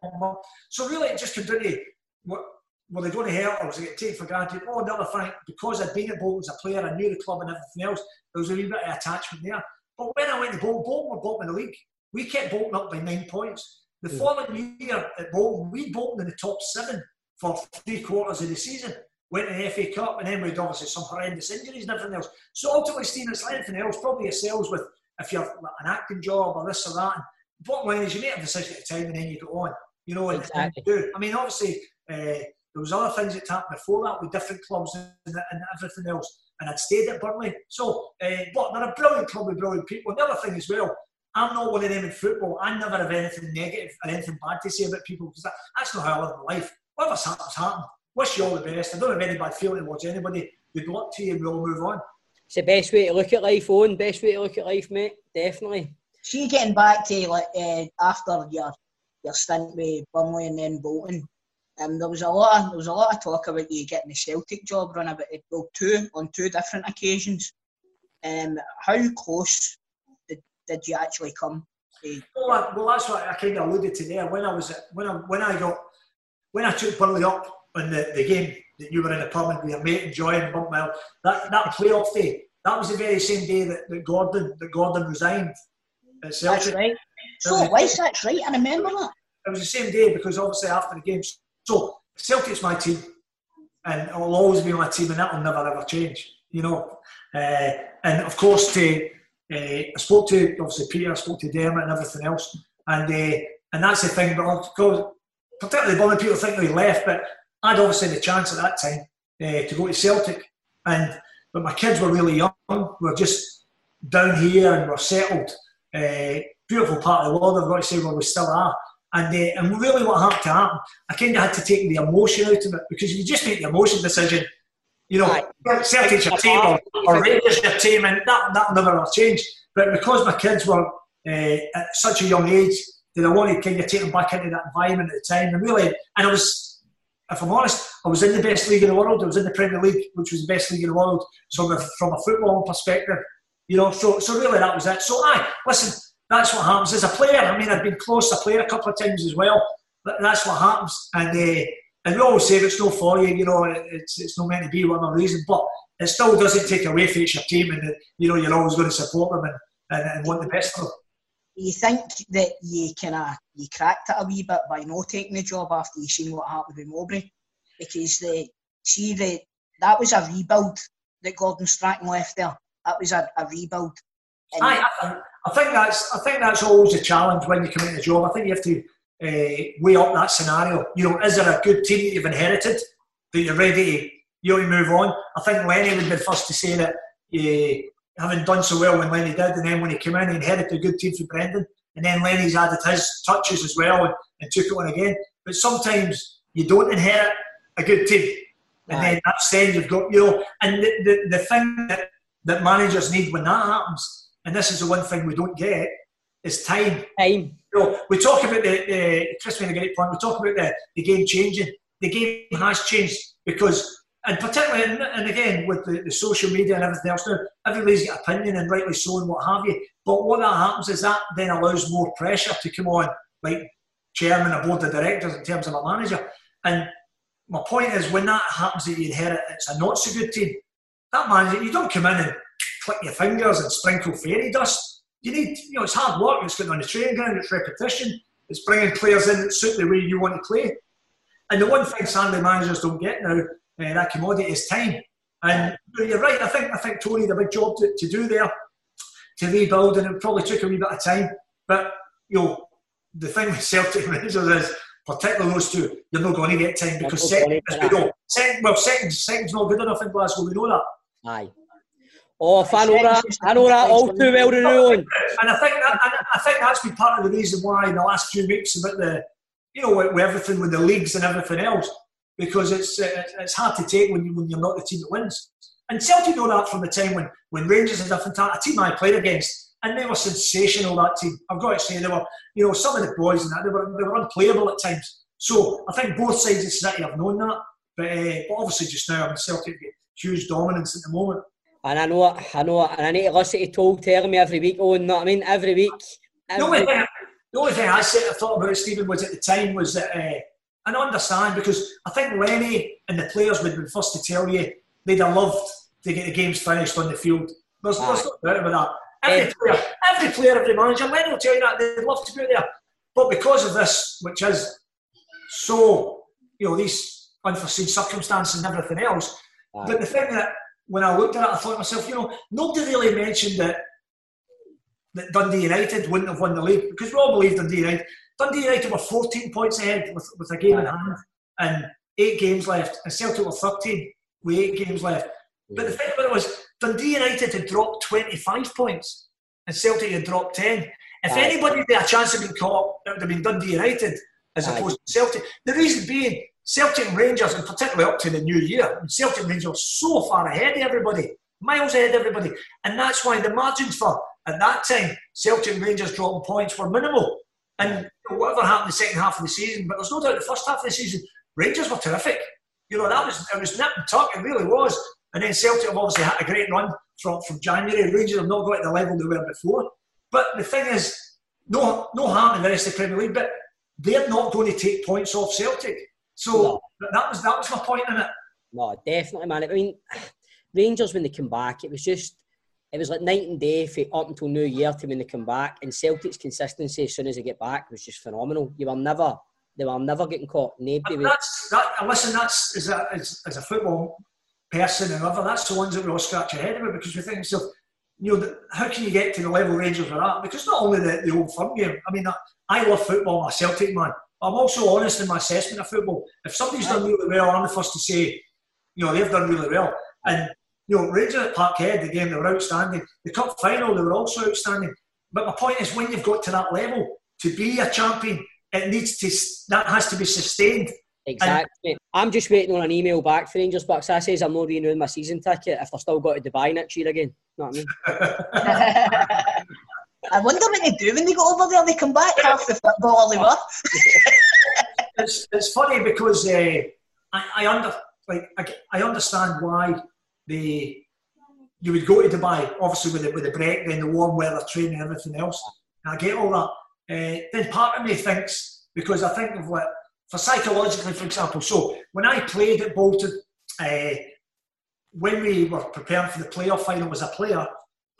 So really, it just came down to what were they going to hurt or was it going to take for granted? Oh, another thing, because I'd been at Bolton as a player, I knew the club and everything else, there was a wee bit of attachment there. But when I went to Bolton, Bolton were bottom of the league. We kept Bolton up by nine points. The following year at Bolton, we Bolton in the top seven for three quarters of the season. Went to the FA Cup and then we had obviously some horrendous injuries and everything else. So ultimately, Stephen, it's like anything else, probably yourselves with if you're like an acting job or this or that. And bottom line is you make a decision at the time and then you go on. You know, and, and Exactly. you do. I mean, obviously, uh, there was other things that happened before that with different clubs and, and everything else. And I'd stayed at Burnley. So, uh, but they're a brilliant club with brilliant people. And the other thing as well, I'm not one of them in football. I never have anything negative or anything bad to say about people because that, that's not how I live my life. Whatever's happened, happened. Wish you all the best. I don't have any bad feeling towards anybody. Good luck to you and we'll move on. It's the best way to look at life, Owen. Best way to look at life, mate. Definitely. See, getting back to like uh, after your your stint with Burnley and then Bolton, um, there was a lot of there was a lot of talk about you getting the Celtic job run about it, well, two on two different occasions. Um, how close did, did you actually come? To, Well, I- well, that's what I kind of alluded to there. When I was when I when I got when I took Burnley up in the, the game that you were in the pub and with your mate enjoying Bumpmile, that that playoff day, that was the very same day that, that Gordon that Gordon resigned at Celtic. that's right. So it was. That's right. I remember that. It was the same day because obviously after the game, so Celtic's my team, and it will always be my team, and that will never ever change. You know, uh, and of course, to uh, I spoke to obviously Peter, I spoke to Dermot, and everything else, and uh, and that's the thing. But of course, particularly Burnley people think he left, but I'd obviously had the chance at that time uh, to go to Celtic, and but my kids were really young. We were just down here and we're settled. Uh, beautiful part of the world, I've got to say, where we still are. And, uh, and really what had to happen, I kind of had to take the emotion out of it because you just make the emotion decision, you know, Aye. Celtic's your team or, or Rangers your team, and that, that'll never have changed. But because my kids were uh, at such a young age, that I wanted to kind of take them back into that environment at the time. And really, and I was, if I'm honest, I was in the best league in the world. I was in the Premier League, which was the best league in the world. So from a, from a football perspective, you know, so so really that was it. So I listen, that's what happens as a player. I mean, I've been close to a player a couple of times as well. But that's what happens, and uh, and we always say if it's no for you, you know, it's it's not meant to be one whatever reason. But it still doesn't take away from your team, and you know you're always going to support them and, and, and want the best for them. Do you think that you kind of you cracked it a wee bit by not taking the job after you've seen what happened with Mowbray? Because the see the that was a rebuild that Gordon Strachan left there. That was a, a rebuild. And Aye, I, I think that's I think that's always a challenge when you come into a job. I think you have to uh, weigh up that scenario. You know, is there a good team that you've inherited that you're ready to you know move on? I think Lenny would be the first to say that uh, having done so well when Lenny did, and then when he came in, he inherited a good team from Brendan, and then Lenny's added his touches as well and, and took it on again. But sometimes you don't inherit a good team, and then that's then you've got you know, and the, the, the thing that, that managers need when that happens, and this is the one thing we don't get, is time. Time. You know, we talk about the, the Chris made a great point. We talk about the, the game changing. The game has changed because, and particularly, and, and again with the, the social media and everything else now, everybody's got opinion and rightly so and what have you. But what that happens is that then allows more pressure to come on, like chairman or board of directors in terms of a manager. And my point is, when that happens, that you inherit it's a not so good team. That manager, you don't come in and click your fingers and sprinkle fairy dust. You need, you know, it's hard work. It's going on the training ground. It's repetition. It's bringing players in that suit the way you want to play. And the one thing Sunday managers don't get now, uh, that commodity is time. And you're right. I think I think Tony had a big job to, to do there to rebuild, and it probably took a wee bit of time. But you know, the thing with Celtic managers is, particularly those two, you're not going to get time because second, we know, second, well, second, second's not good enough in Glasgow. We know that. Aye. Oh, if I know that, I know that all too well, Rowan. And I think that, and I think that's been part of the reason why in the last few weeks about the, you know, with, with everything with the leagues and everything else, because it's uh, it's hard to take when you when you're not the team that wins. And Celtic know that from the time when when Rangers is a fantastic a team I played against, and they were sensational. That team, I've got to say, they were, you know, some of the boys and that they were they were unplayable at times. So I think both sides of the city have known that, but, uh, but obviously just now, I mean, Celtic get huge dominance at the moment. And I know it, I know and I need to listen to Toll telling me every week, oh, you know what I mean? Every week. The only, thing, the only thing I said, I thought about Stephen was at the time was that, uh, and I understand because I think Lenny and the players would have been first to tell you they'd have loved to get the games finished on the field. There's, there's no doubt about that. Every player, every player, every manager, Lenny will tell you that they'd love to be there. But because of this, which is so, you know, these unforeseen circumstances and everything else, but the thing that when I looked at it, I thought to myself, you know, nobody really mentioned that that Dundee United wouldn't have won the league because we all believed Dundee United. Dundee United were 14 points ahead with, with a game in hand and eight games left, and Celtic were 13 with eight games left. But the thing about it was Dundee United had dropped 25 points and Celtic had dropped 10. If Aye. anybody had a chance of being caught, it would have been Dundee United as Aye. opposed to Celtic. The reason being, Celtic Rangers, and particularly up to the new year, Celtic Rangers were so far ahead of everybody, miles ahead of everybody. And that's why the margins for, at that time, Celtic Rangers dropping points were minimal. And whatever happened in the second half of the season, but there's no doubt the first half of the season, Rangers were terrific. You know, that was, it was nip and tuck, it really was. And then Celtic have obviously had a great run from, from January. Rangers have not got to the level they were before. But the thing is, no, no harm in the rest of the Premier League, but they're not going to take points off Celtic. So that was that was my point in it. No, definitely, man. I mean, Rangers when they come back, it was just, it was like night and day for up until New Year to when they come back. And Celtic's consistency as soon as they get back was just phenomenal. You were never, they were never getting caught. Nobody And that's that. Listen, that's as a as, as a football person and other. That's the ones that we all scratch our head about because we think so. You know, how can you get to the level Rangers are at? Because not only the, the old firm game. I mean, I, I love football. I'm a Celtic man. I'm also honest in my assessment of football. If somebody's done really well, I'm the first to say, you know, they've done really well. And you know, Rangers at Parkhead, the game they were outstanding. The cup final, they were also outstanding. But my point is, when you've got to that level, to be a champion, it needs to that has to be sustained. Exactly. I'm just waiting on an email back for Rangers Bucks. That says I'm not renewing my season ticket if they're still got to Dubai next year again. You Know what I mean? I wonder what they do when they go over there. They come back half the football they were. it's, it's funny because uh, I, I under like I, I understand why they you would go to Dubai, obviously with the, with the break, then the warm weather training and everything else. And I get all that. Uh, then part of me thinks because I think of what for psychologically, for example. So when I played at Bolton, uh, when we were preparing for the playoff final as a player,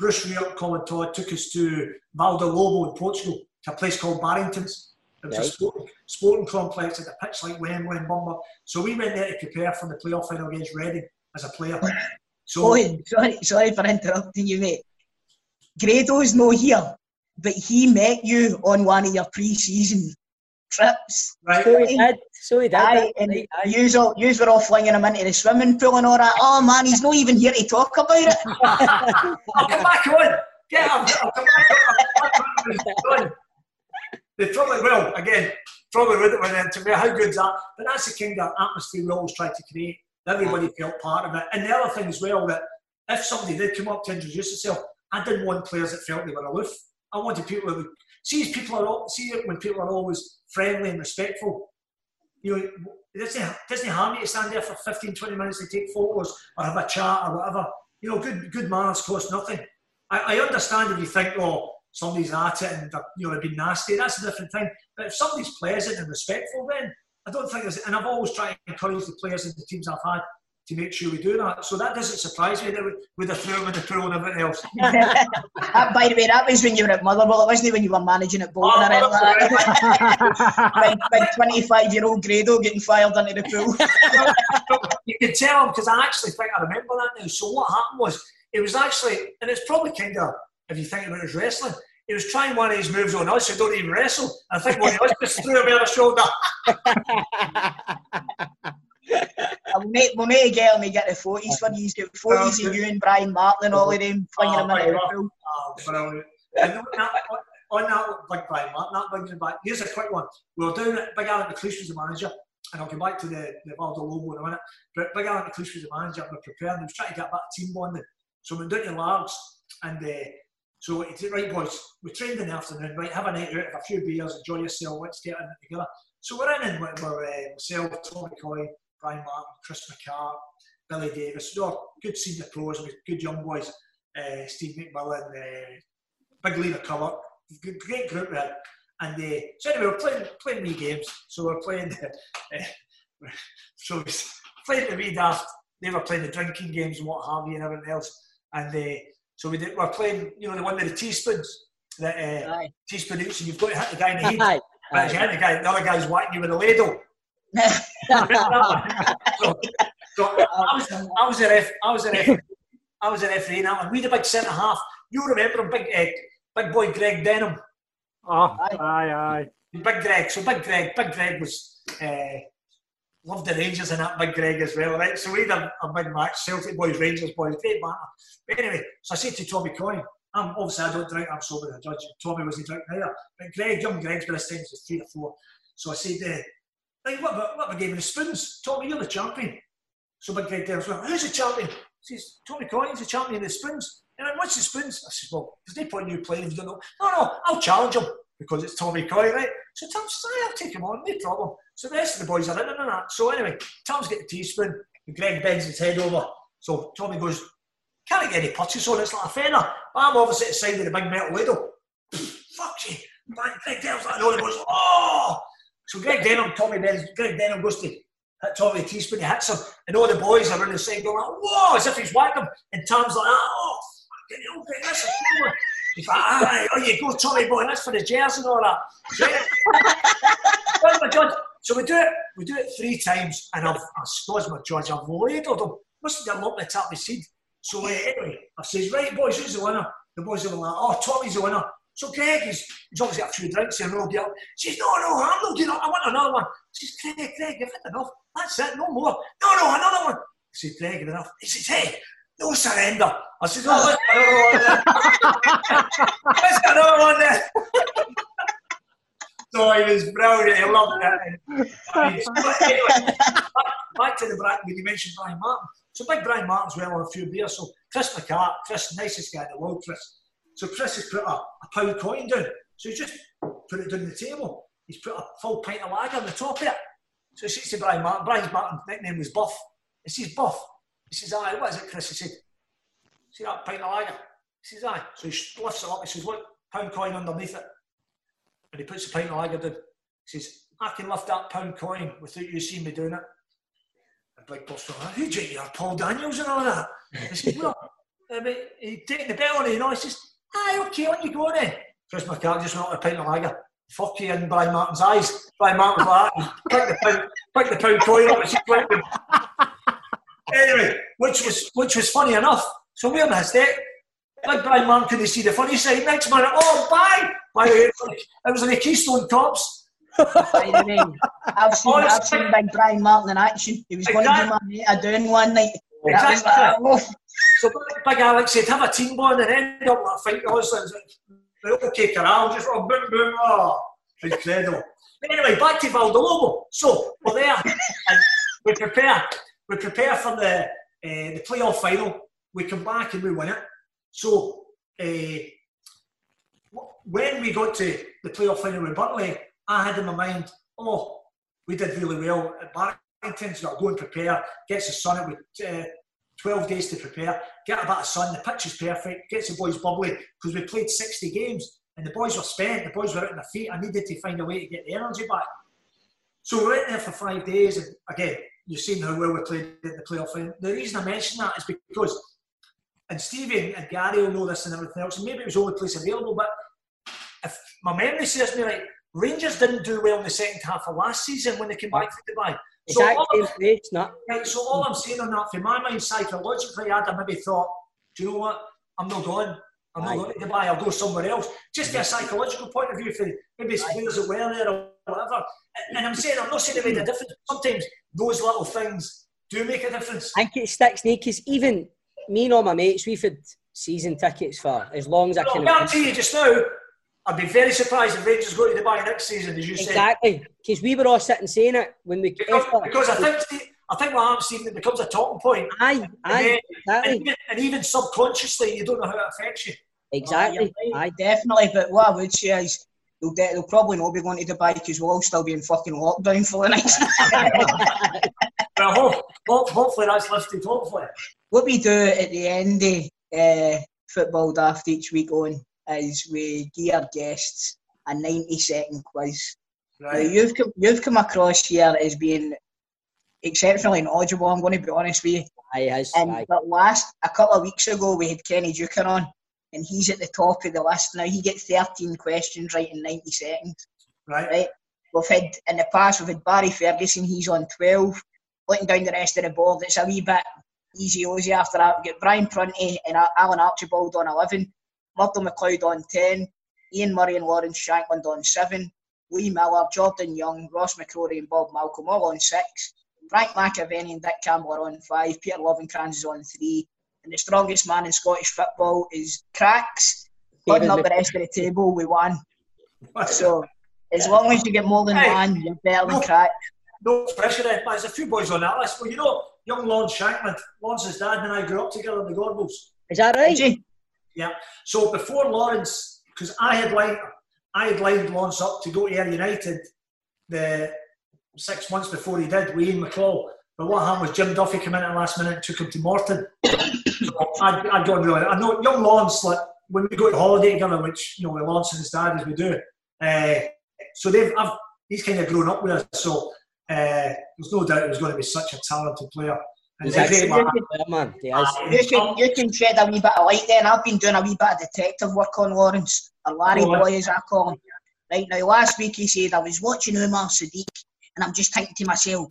Bruce Rioch, Colin Todd took us to Vale do Lobo in Portugal to a place called Barrington's. It was a sporting, sporting complex at a pitch like Wembley and Bumber. So we went there to prepare for the playoff final against Reading as a player. So sorry, sorry for interrupting you, mate. Grado's no here. but he met you on one of your pre-season trips. Right. So he did. So he did. Aye, that's and right, aye. yous all, yous were all flinging him into the swimming pool and all that. Oh man, he's not even here to talk about it. I'll come back on. Get him. I'll come back on. Come on. They probably will. Again, probably wouldn't win into me. How good's that? But that's the kind of atmosphere we always try to create. Everybody felt part of it. And the other thing as well that if somebody did come up to introduce themselves, I didn't want players that felt they were aloof. I wanted people that would see people are see when people are always friendly and respectful. You know, it doesn't, doesn't harm you to stand there for 15, 20 minutes to take photos or have a chat or whatever. You know, good good manners cost nothing. I, I understand if you think, oh, somebody's at it and you know they've been nasty, that's a different thing. But if somebody's pleasant and respectful, then I don't think there's. And I've always tried to encourage the players and the teams I've had to make sure we do that. So that doesn't surprise me that we, with the through with the pool and everything else. That, uh, by the way, that was when you were at Motherwell. It wasn't when you were managing at Bolton. Oh, or anything like that. Motherwell, big, big 25 year old Grado getting fired into the pool. you can tell because I actually think I remember that now. So what happened was it was actually, and it's probably kind of if you think about his wrestling. He was trying one of his moves on us who don't even wrestle. I think one of us just threw him over the shoulder. We'll, need, we'll get him to get the 40s for you. Get 40s of you and Brian Martin all of them flinging Oh, him into the. Oh, brilliant. And on that, on that big Brian Martin, that brings me back. Here's a quick one. We were down at Big Alan McLeish was the manager, and I'll come back to the, the Vale do Lobo in a minute. But Big Alan McLeish was the manager, and we're preparing, we was trying to get back team bonding. So we went down to Largs, and uh, so he said, right, boys, we trained in the afternoon, right, have a night out, have a few beers, enjoy yourself, let's get in it together. So we're in and we're, we're uh, myself, Tommy Coyne, Brian Martin, Chris McCart, Billy Davies, we all good senior pros, with good young boys, uh, Steve McMillan, uh, Big Leader good, great group there. And uh, so anyway, we're playing, playing wee games. So we're playing, uh, so we playing the wee daft, they were playing the drinking games and what have you and everything else. And uh, so we did, we're playing, you know, the one with the teaspoons, that uh, Aye. teaspoon each, and you've got to hit the guy in the head. Aye. But you hit the guy, the other guy's whacking you with a ladle. So, so I was, I was a ref, I was a ref, I was a referee in that one. We had a big centre half. You remember him, big, uh, big boy Greg Denham. Oh, aye, aye. Big Greg. So Big Greg, Big Greg was uh, loved the Rangers and that Big Greg as well, right? So we had a, a big match, Celtic boys, Rangers boys, great matter. But anyway, so I said to Tommy Coyne, I'm obviously I don't drink, I'm sober the judge. Tommy wasn't drinking either. But Greg, young Greg's by this time was three or four. So I said, uh, right, what about, what about the game of the spoons? Tommy, you're the champion. So Big Greg tells me, who's the champion? He says, Tommy Coyne's the champion of the spoons. And I what's the spoons? I says, well, there's no point in you playing if you don't know. No, no, I'll challenge him because it's Tommy Coyne, right? So Tom says, I'll take him on, no problem. So the rest of the boys are in and that. So anyway, Tom's got the teaspoon and Greg bends his head over. So Tommy goes, can't I get any purchase on it's like a. But I'm obviously at the side of the big metal ladle. Fuck you. Greg Greg Denham's like, no, he goes, oh! So Greg Denham, Tommy Benz, Greg Denham goes to hit Tommy the teaspoon, he hits him, and all the boys are on the side going like, whoa, as if he's whacked him. And Tom's like, oh, fucking hell, Greg, that's a fool. He's like, oh, you go, Tommy boy, that's for the jersey and all that. So, my? So we do it, we do it three times, and I've, I suppose my judge, I've ladled him. Must have lump the top of his seed. So uh, anyway, I says, right, boys, who's the winner? The boys are like, oh, Tommy's the winner. So Craig is, he's obviously got a few drinks and rolled up. Says, no, no, I'm not doing that. I want another one. He says, Craig, Greg, you've had enough. That's it, no more. No, no, another one. I says, Greg, enough. He says, hey, no surrender. I says, oh, let's get another one then. So he was brilliant. He loved it. Anyway, back to the Brian, when you mentioned Brian Martin. So big Brian Martin's well on a few beers. So Chris McCart, Chris, nicest guy in the world, Chris. So Chris has put a, a pound coin down. So he's just put it down the table. He's put a full pint of lager on the top of it. So he says to Brian Martin, Brian Martin's nickname was Buff. He says, Buff. He says, aye, what is it, Chris? He said, see that pint of lager? He says, aye. So he lifts it up. He says, look, pound coin underneath it. And he puts the pint of lager down. He says, I can lift that pound coin without you seeing me doing it. And Big Buff's going, who do you are, Paul Daniels and all that? He says, well, I mean, he taking the bell on it, you know. He says, aye, okay, on you go then. Chris McCart just went on a pint of lager. Fuck you in Brian Martin's eyes. Brian Martin was like that. He picked the pound, picked the pound coin up and she went with anyway, which was which was funny enough. So we're in. Big Brian Martin couldn't see the funny side. Next minute, oh, bye! By the way, it was was like Keystone Cops. The I've seen, I've seen Big Brian Martin in action. He was going to do my mate a doing one night. Exactly. So Big- Alex said, have a team bond and end up like fight with us. And They're okay, Corral, just oh, boom, boom, oh. Incredible. Anyway, back to Vale do Lobo. So we're there and we prepare. We prepare for the uh, the playoff final. We come back and we win it. So uh, when we got to the playoff final with Burnley, I had in my mind, oh, we did really well at Barrington's. Got to go and prepare. Gets the sun with uh, 12 days to prepare. Get a bit of sun. The pitch is perfect. Gets the boys bubbly because we played 60 games and the boys were spent. The boys were out on their feet. I needed to find a way to get the energy back. So we went there for five days, and again, you've seen how well we played in the playoff final. The reason I mention that is because, and Stevie and Gary will know this and everything else, and maybe it was the only place available, but if my memory serves me right, Rangers didn't do well in the second half of last season when they came back from Dubai. So Exact all, place, not. right, so all I'm saying on that, for my mind, psychologically, I'd have maybe thought, do you know what? I'm not going. I'm not going to Dubai. I'll go somewhere else. Just get a psychological point of view for maybe it's players that were there or whatever. And- I'm saying, I'm not saying it made a difference. Sometimes those little things do make a difference. I think it sticks, Nick, because even me and all my mates, we've had season tickets for as long as I No, can I guarantee you just now, I'd be very surprised if Rangers go to Dubai next season, as you said. Exactly, because we were all sitting saying it when we. Because, because I think I think what happens, Stephen, it becomes a talking point. Aye, aye, and, then- exactly. and, even, and even subconsciously, you don't know how it affects you. Exactly. Oh, Aye, definitely. But what I would say is, they'll, de- they'll probably not be going to Dubai because we'll all still be in fucking lockdown for the next. Well, ho- ho- hopefully that's lifted. Hopefully. what we do at the end of uh, football daft each week on is we give our guests a 90 second quiz. Now, Right. you've come, you've come across here as being exceptionally knowledgeable. I'm going to be honest with you. Aye, has, And aye. but last a couple of weeks ago, we had Kenny Duker on, and he's at the top of the list now. He gets 13 questions right in 90 seconds. Right. Right. We've had in the past, we've had Barry Ferguson. He's on 12. Looking down the rest of the board, it's a wee bit easy Ozzy after that. We've got Brian Prunty and Alan Archibald on 11. Murdo McLeod on 10. Ian Murray and Lawrence Shankland on 7. Lee Miller, Jordan Young, Ross McCrorie and Bob Malcolm all on 6. Frank McAvennie and Dick Campbell are on 5. Peter Lovenkrands is on 3. And the strongest man in Scottish football is Cracks. Putting up the rest of the table with one. So, as long as you get more than Hey. one, you're better than No. Cracks. No pressure eh? then. There's a few boys on that list. Well, you know, young Lawrence Shankland, Lawrence's dad and I grew up together in the Gorbals. Is that right? Did you? Yeah. So before Lawrence, because I had lined, I had lined Lawrence up to go to Ayr United the six months before he did with McCall. But what happened was Jim Duffy came in at the last minute and took him to Morton. so I'd, I'd gone really. I know young Lawrence, like when we go to holiday together, which you know with Lawrence and his dad as we do. Uh, so they've, I've, he's kind of grown up with us. So uh, there's no doubt he was going to be such a talented player. And He's he's actually great a man. good player, man. He is. Uh, You can, you can shed a wee bit of light then. I've been doing a wee bit of detective work on Lawrence, or Larry on. Boy as I call him. Right now, last week he said, I was watching Umar Sadiq and I'm just thinking to myself,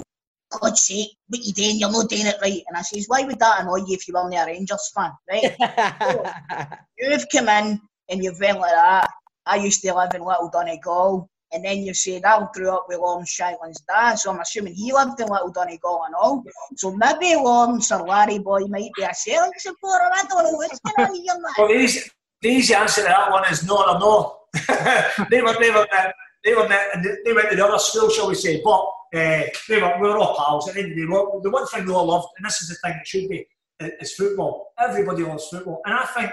God's sake, what you doing? You're not doing it right. And I says, why would that annoy you if you weren't a Rangers fan, right? You've come in and you've went like that. I used to live in Little Donegal. And then you said, I grew up with Lawrence Shankland's dad, so I'm assuming he lived in Little Donegal and all. So maybe Lawrence or Larry Boy might be a Celtic supporter. I don't know what's going on here, man. Well, the easy, the easy answer to that one is no or no. they were, they were, uh, they were, uh, they went to the other school, shall we say? But uh, they were, we were all pals. At the end of the day, the one thing we all loved, and this is the thing it should be, is football. Everybody loves football, and I think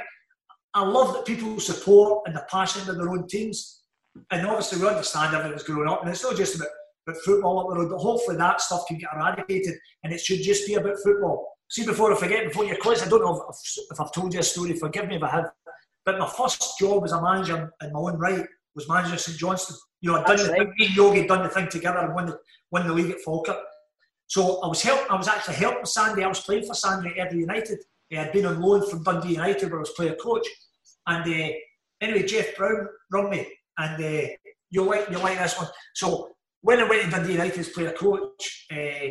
I love that people support and they're passionate with their own teams. And obviously, we understand everything's growing up, and it's not just about, about football up the road, but hopefully that stuff can get eradicated, and it should just be about football. See, before I forget, before your quiz, I don't know if, if I've told you a story. Forgive me if I have. But my first job as a manager in my own right was manager St Johnstone. You know, I'd done That's the right. thing, Yogi done the thing together and won the, won the league at Falkirk. So I was help, I was actually helping Sandy. I was playing for Sandy at Edinburgh United. He had been on loan from Dundee United where I was player coach. And uh, anyway, Geoff Brown rung me and uh, you'll like you'll like this one. So when I went to Dundee United as player coach, uh,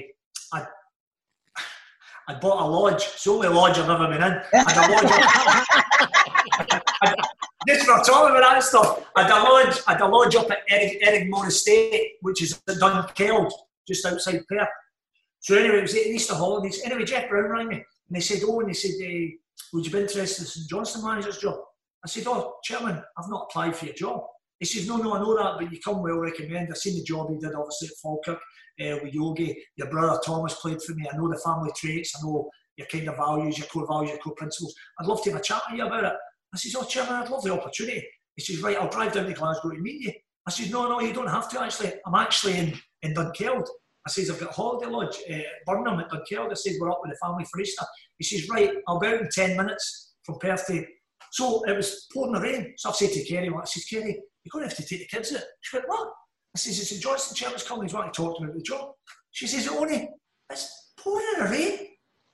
I I bought a lodge. It's the only lodge I've ever been in. I had a lodge up, talking about that stuff. I had a lodge, I had a lodge up at Eric, Eric Estate, which is at Dunkeld, just outside Perth. So anyway, it was at Easter holidays. Anyway, Geoff Brown rang me and they said, "Oh," and they said, eh, "Would you be interested in St Johnstone manager's job?" I said, "Oh, chairman, I've not applied for your job." He says, "No, no, I know that, but you come well recommended. I've seen the job he did, obviously at Falkirk uh, with Yogi. Your brother Thomas played for me. I know the family traits. I know your kind of values, your core values, your core principles. I'd love to have a chat with you about it." I says, "Oh, chairman, I'd love the opportunity." He says, "Right, I'll drive down to Glasgow to meet you." I says, "No, no, you don't have to. Actually, I'm actually in in Dunkeld." I says, I've got a holiday lodge, uh, Birnam at Dunkeld. I says, we're up with the family for Easter. He says, right, I'll be out in 10 minutes from Perth to... So it was pouring rain. So I said to Kerry, well, I says, Kerry, you're going to have to take the kids out. She went, what? I says, it's the Johnston Chairman's coming. He's wanting to talk to me about the job. She says, only, it's pouring in the rain.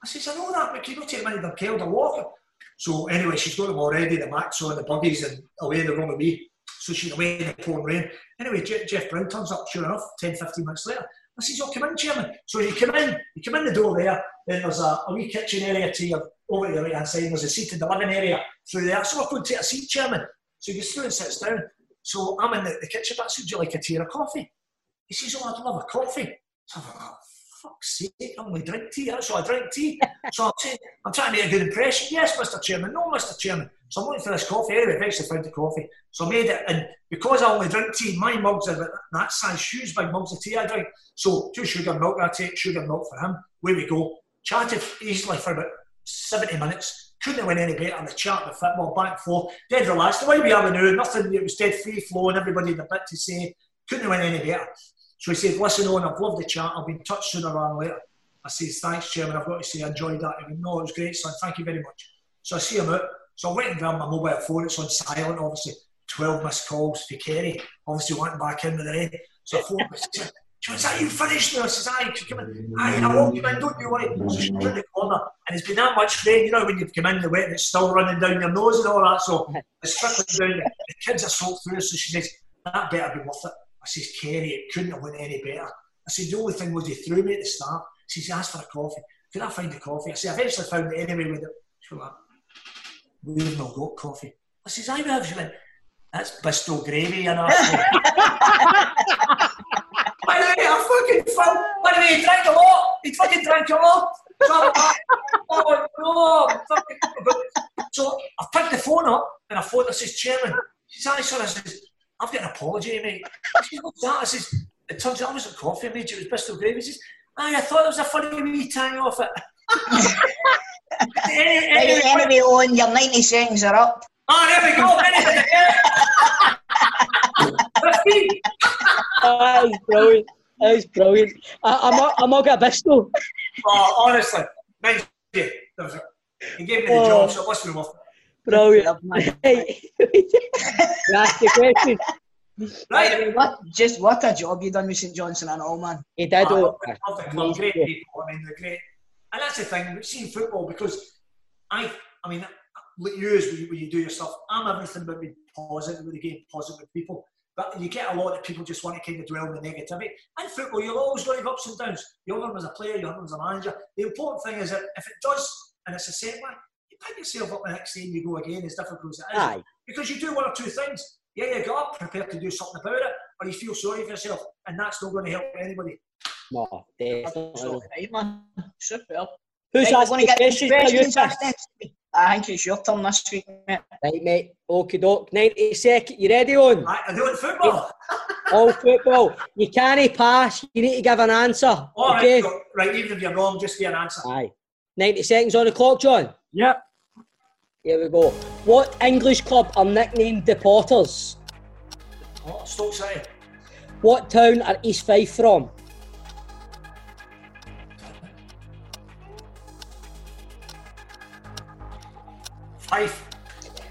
I says, I know that, but can you not take them into Dunkeld or walk? So anyway, she's got them already, the Max on the buggies and away in the room with me. So she's away in the pouring rain. Anyway, Je- Geoff Brown turns up, sure enough, 10, 15 minutes later. I says, oh, come in, Chairman. So you come in, you come in the door there, then there's a, a wee kitchen area to your, over to the right hand side, and there's a seat in the living area through there. So I couldn't take a seat, Chairman. So he goes through and sits down. So I'm in the, the kitchen, but I said, would you like a tea or a coffee? He says, oh, I'd love a coffee. So I'm like, oh, fuck's sake, I only drink tea. So I drink tea. so I'm, saying, I'm trying to make a good impression. Yes, Mr. Chairman. No, Mr. Chairman. So I'm looking for this coffee. Anyway, eventually found the coffee. So I made it, and because I only drink tea, my mugs are about that size, huge big mugs of tea I drink. So two sugar milk, I take sugar milk for him. Away we go. Chatted easily for about 70 minutes. Couldn't have went any better. On the chat, the football, back and forth. Dead relaxed. The way we it now, nothing, it was dead free flowing. Everybody had a bit to say. Couldn't have went any better. So he said, listen on, I've loved the chat. I'll be in touch sooner than later. I says, thanks, Chairman. I've got to say I enjoyed that. He went, no, it was great, son. Thank you very much. So I see him out. So I went and grabbed my mobile phone. It's on silent, obviously. 12 missed calls for Kerry. Obviously went back in with the rain. So I him. She she went, are you finished now? I says, aye, come in. Aye, I won't come in, don't you worry. So she's in the corner. And it's been that much rain, you know, when you've come in the wet and it's still running down your nose and all that. So it's trickling down. The kids are soaked through. So she says, that better be worth it. I says, Kerry, it couldn't have went any better. I said, the only thing was he threw me at the start. She says, asked for a coffee. Could I find a coffee? I said, I eventually found it anyway with it. She went, we've not got coffee. I says, I have. She went, that's Bisto gravy, you know. By the way, I fucking fun. By the way, he drank a lot. He fucking drank a lot. So, I'm like, oh no, I'm. So I picked the phone up and I phoned. I says, Chairman. She says, "Aye, sir." I says, "I've got an apology, mate." She says, "What's that?" I says, "It turns out I wasn't coffee, mate. It was Bisto gravy." She says, "Aye, I thought it was a funny wee tang off it." Any- Anyway, any- anyway, on your 90 seconds are up. Ah, there we go. Minute Fifteen. That is brilliant. That is brilliant. I, I'm, all, I'm all got Bisto. Oh, honestly, mind you, there was a, he gave me the Oh. job, so it must be worth it. Brilliant. Right. Ask the question. Right. What, just what a job you done with St Johnstone and all, man. He did. Oh. I oh, love the, love the club, great people. I mean, they're great. And that's the thing, we've seen football because I, I mean, like you is when you, when you do your stuff, I'm everything but being positive with the game, positive with people. But you get a lot of people just want to kind of dwell on the negativity. In football, you'll always going to have ups and downs. You have them as a player, you have them as a manager. The important thing is that if it does, and it's a setback, you pick yourself up the next day and you go again, as difficult as it is. Aye. Because you do one or two things. Yeah, you got up prepared to do something about it, or you feel sorry for yourself, and that's not going to help anybody. No, definitely. So, right, man. Super. Who's Right, we're asking gonna get questions? Some Are you questions first? asked next week. I think it's your turn this week, mate. Right, mate. Okie doke. 90 seconds. You ready on? I, I do it in football. All football. You can't pass. You need to give an answer. All right, okay? so- right, even if you're wrong, just give an answer. Aye. 90 seconds on the clock, John. Yep. Here we go. What English club are nicknamed the Potters? Oh, Stoke City. What town are East Fife from? Five.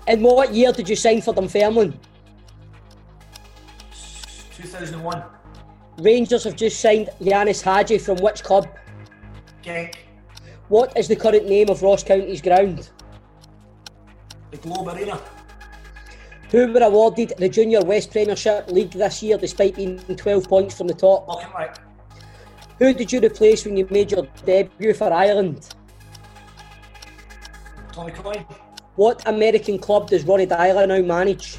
And what year did you sign for Dunfermline? 2001. Rangers have just signed Ianis Hagi from which club? Genk. What is the current name of Ross County's ground? The Globe Arena. Who were awarded the Junior West Premiership League this year despite being 12 points from the top? Looking like Who did you replace when you made your debut for Ireland? Tommy Coyne. What American club does Ronny Deila now manage?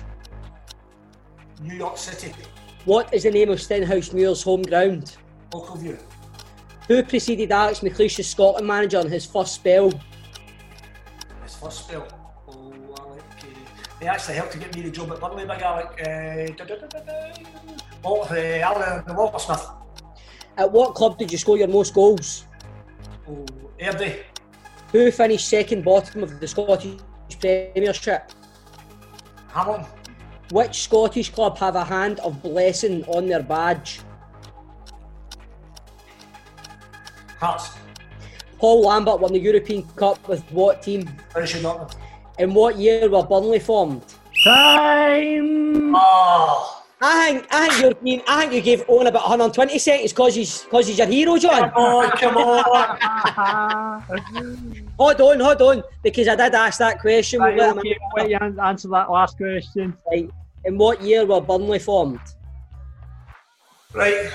New York City. What is the name of Stenhousemuir's home ground? Ochilview. Who preceded Alex McLeish as Scotland manager in his first spell? His first spell. Oh, Alec. He actually helped to get me the job at Burnley, big Alec. Uh. Walter, uh, Alan, the. At what club did you score your most goals? Oh, Airdrie. Who finished second bottom of the Scottish Premiership? Hamilton. Which Scottish club have a hand of blessing on their badge? Hearts. Paul Lambert won the European Cup with what team? Borussia Dortmund. In what year were Burnley formed? Time. Oh. I think I think you're being, I think you gave Owen about 120 seconds because he's because he's your hero, John. Oh, come on. Hold on, hold on, because I did ask that question. We'll Right, let him okay, let you an- answer that last question. Right. In what year were Burnley formed? Right.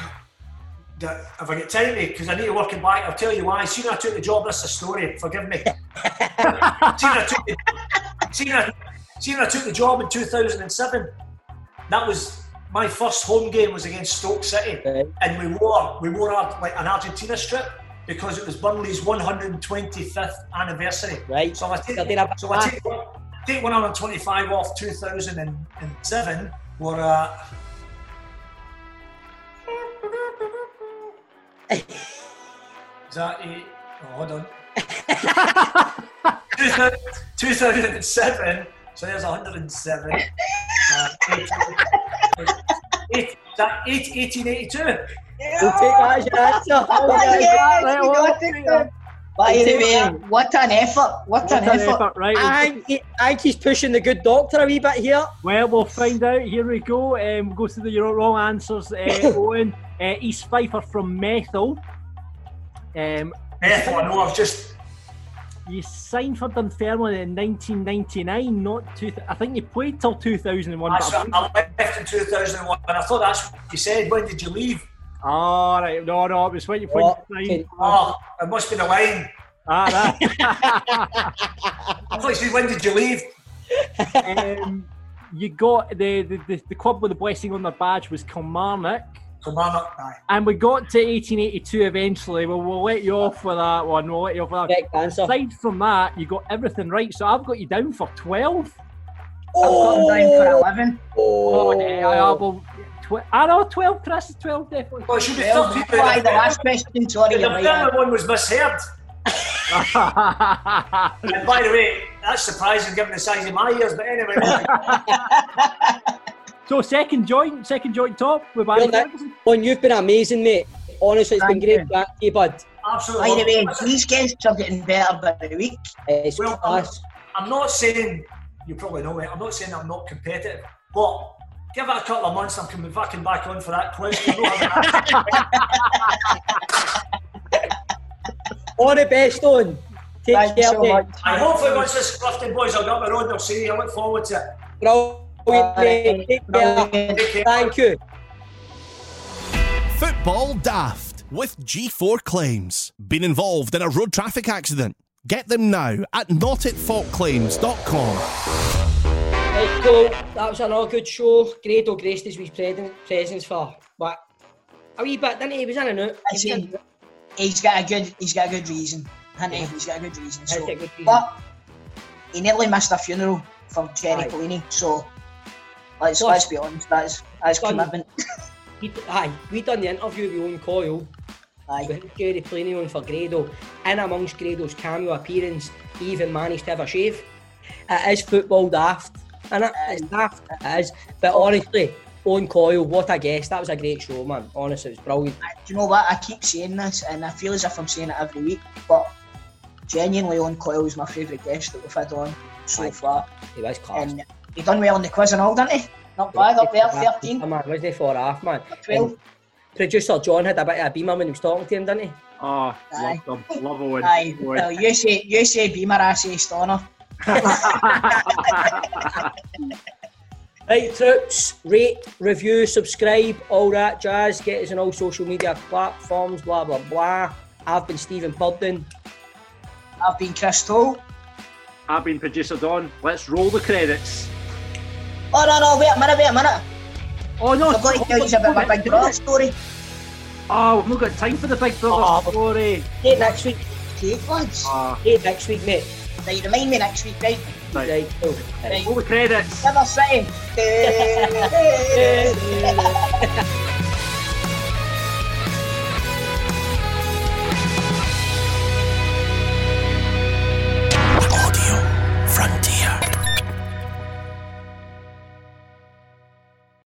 Da- Have I got time? Because I need to work it back. I'll tell you why. Seen I took the job. That's a story. Forgive me. seen I took the, seen I, seen I took the job in 2007. That was my first home game was against Stoke City, Right. and we wore we wore our, like an Argentina strip because it was Burnley's 125th anniversary. Right. So I take, so I take, take 125 off 2007. We're uh, Is that eight? Oh, hold on. 2007. So there's 107. Uh, 18, eight, is that 1882? We'll take that as your answer. Oh, yes, right, we well, got it done. By the way, what an effort! What, an, What an effort! effort, right? I think, I think he's pushing the good doctor a wee bit here. Well, we'll find out. Here we go. Um, we'll go through the your wrong answers. Uh, Owen, uh, East Fifer from Methil. Um, Yeah, I know, I've just. You signed for Dunfermline in 1999, not two. I think you played till 2001. That's but what I left in 2001, and I thought that's what you said. When did you leave? All right, no, no, it was when you when What? you signed. Oh, it must be the line. Ah, I thought you said, when did you leave? um, you got the, the, the, the club with the blessing on their badge was Kilmarnock. Kilmarnock, aye. And we got to 1882 eventually. Well, we'll let you off with that one. We'll let you off with that. Correct answer. Aside from that, you got everything right. So I've got you down for 12. I've got him down for eleven. Oh, yeah, I, oh. will, tw- I know 12. Chris is 12, definitely. Well, it should be Well, 13. Why the last question? Sorry, The you're right. One was misheard. And by the way, that's surprising given the size of my ears, but anyway. so second joint, second joint top with Barry Well, that- Ferguson. Owen, you've been amazing, mate. Honestly, it's been great you. chatting to you, bud. Absolutely. By the way, these guests are getting better by the week. It's Well, I'm, class. I'm not saying, you probably know it, I'm not saying I'm not competitive, but give it a couple of months, I'm coming back and back on for that question. I don't have an All the best, Owen. Take Thank you care, so mate. much. And hopefully once this Scruffton boys are up the road, they'll see you. I look forward to it. Brilliant, mate. Take care. Brilliant. Take care. Thank you. Football Daft with G4 Claims. Been involved in a road traffic accident? Get them now at notitfaultclaims.com. Right, cool. That was another good show. Great oh, Grado graced his wee present- presence for what? A wee bit, didn't he? He was in and out. I see. He's got a good. He's got a good reason. hasn't he? He's got a good reason. So, a good reason. but he nearly missed a funeral for Jerry Aye. Pelini. So let's Plus- let's be honest. That's that's Done. commitment. We, aye, we done the interview with Owen Coyle. Aye. Had Jerry Planey on for Grado. In amongst Grado's cameo appearance, he even managed to have a shave. It is football daft, and it? it's daft. It is. But honestly, Owen Coyle, what a guest. That was a great show, man. Honestly, it was brilliant. Do you know what? I keep saying this, and I feel as if I'm saying it every week, but genuinely, Owen Coyle is my favourite guest that we've had on so Aye. far. He was class. And he done well in the quiz and all, didn't he? Not bad up there, 13, Man, wasn't he for half, man? 12. And producer John had a bit of a beamer when he was talking to him, didn't he? Oh, Aye. love them. Love Owen. Aye, Owen. well, you say, you say Beamer, I say Stoner. Right, troops, rate, review, subscribe, all that jazz. Get us on all social media platforms, blah, blah, blah. I've been Stephen Purden. I've been Chris Toll. I've been producer Don. Let's roll the credits. Oh, no, no, wait a minute, wait a minute. Oh no! I've got to tell you about my big brother story. Oh, we've not got time for the big brother Oh, story. Hey, next week. Take lads. Ah, Hey, next week, mate. Right, remind me next week, right? right. Right, cool. Right. All the credits. River City.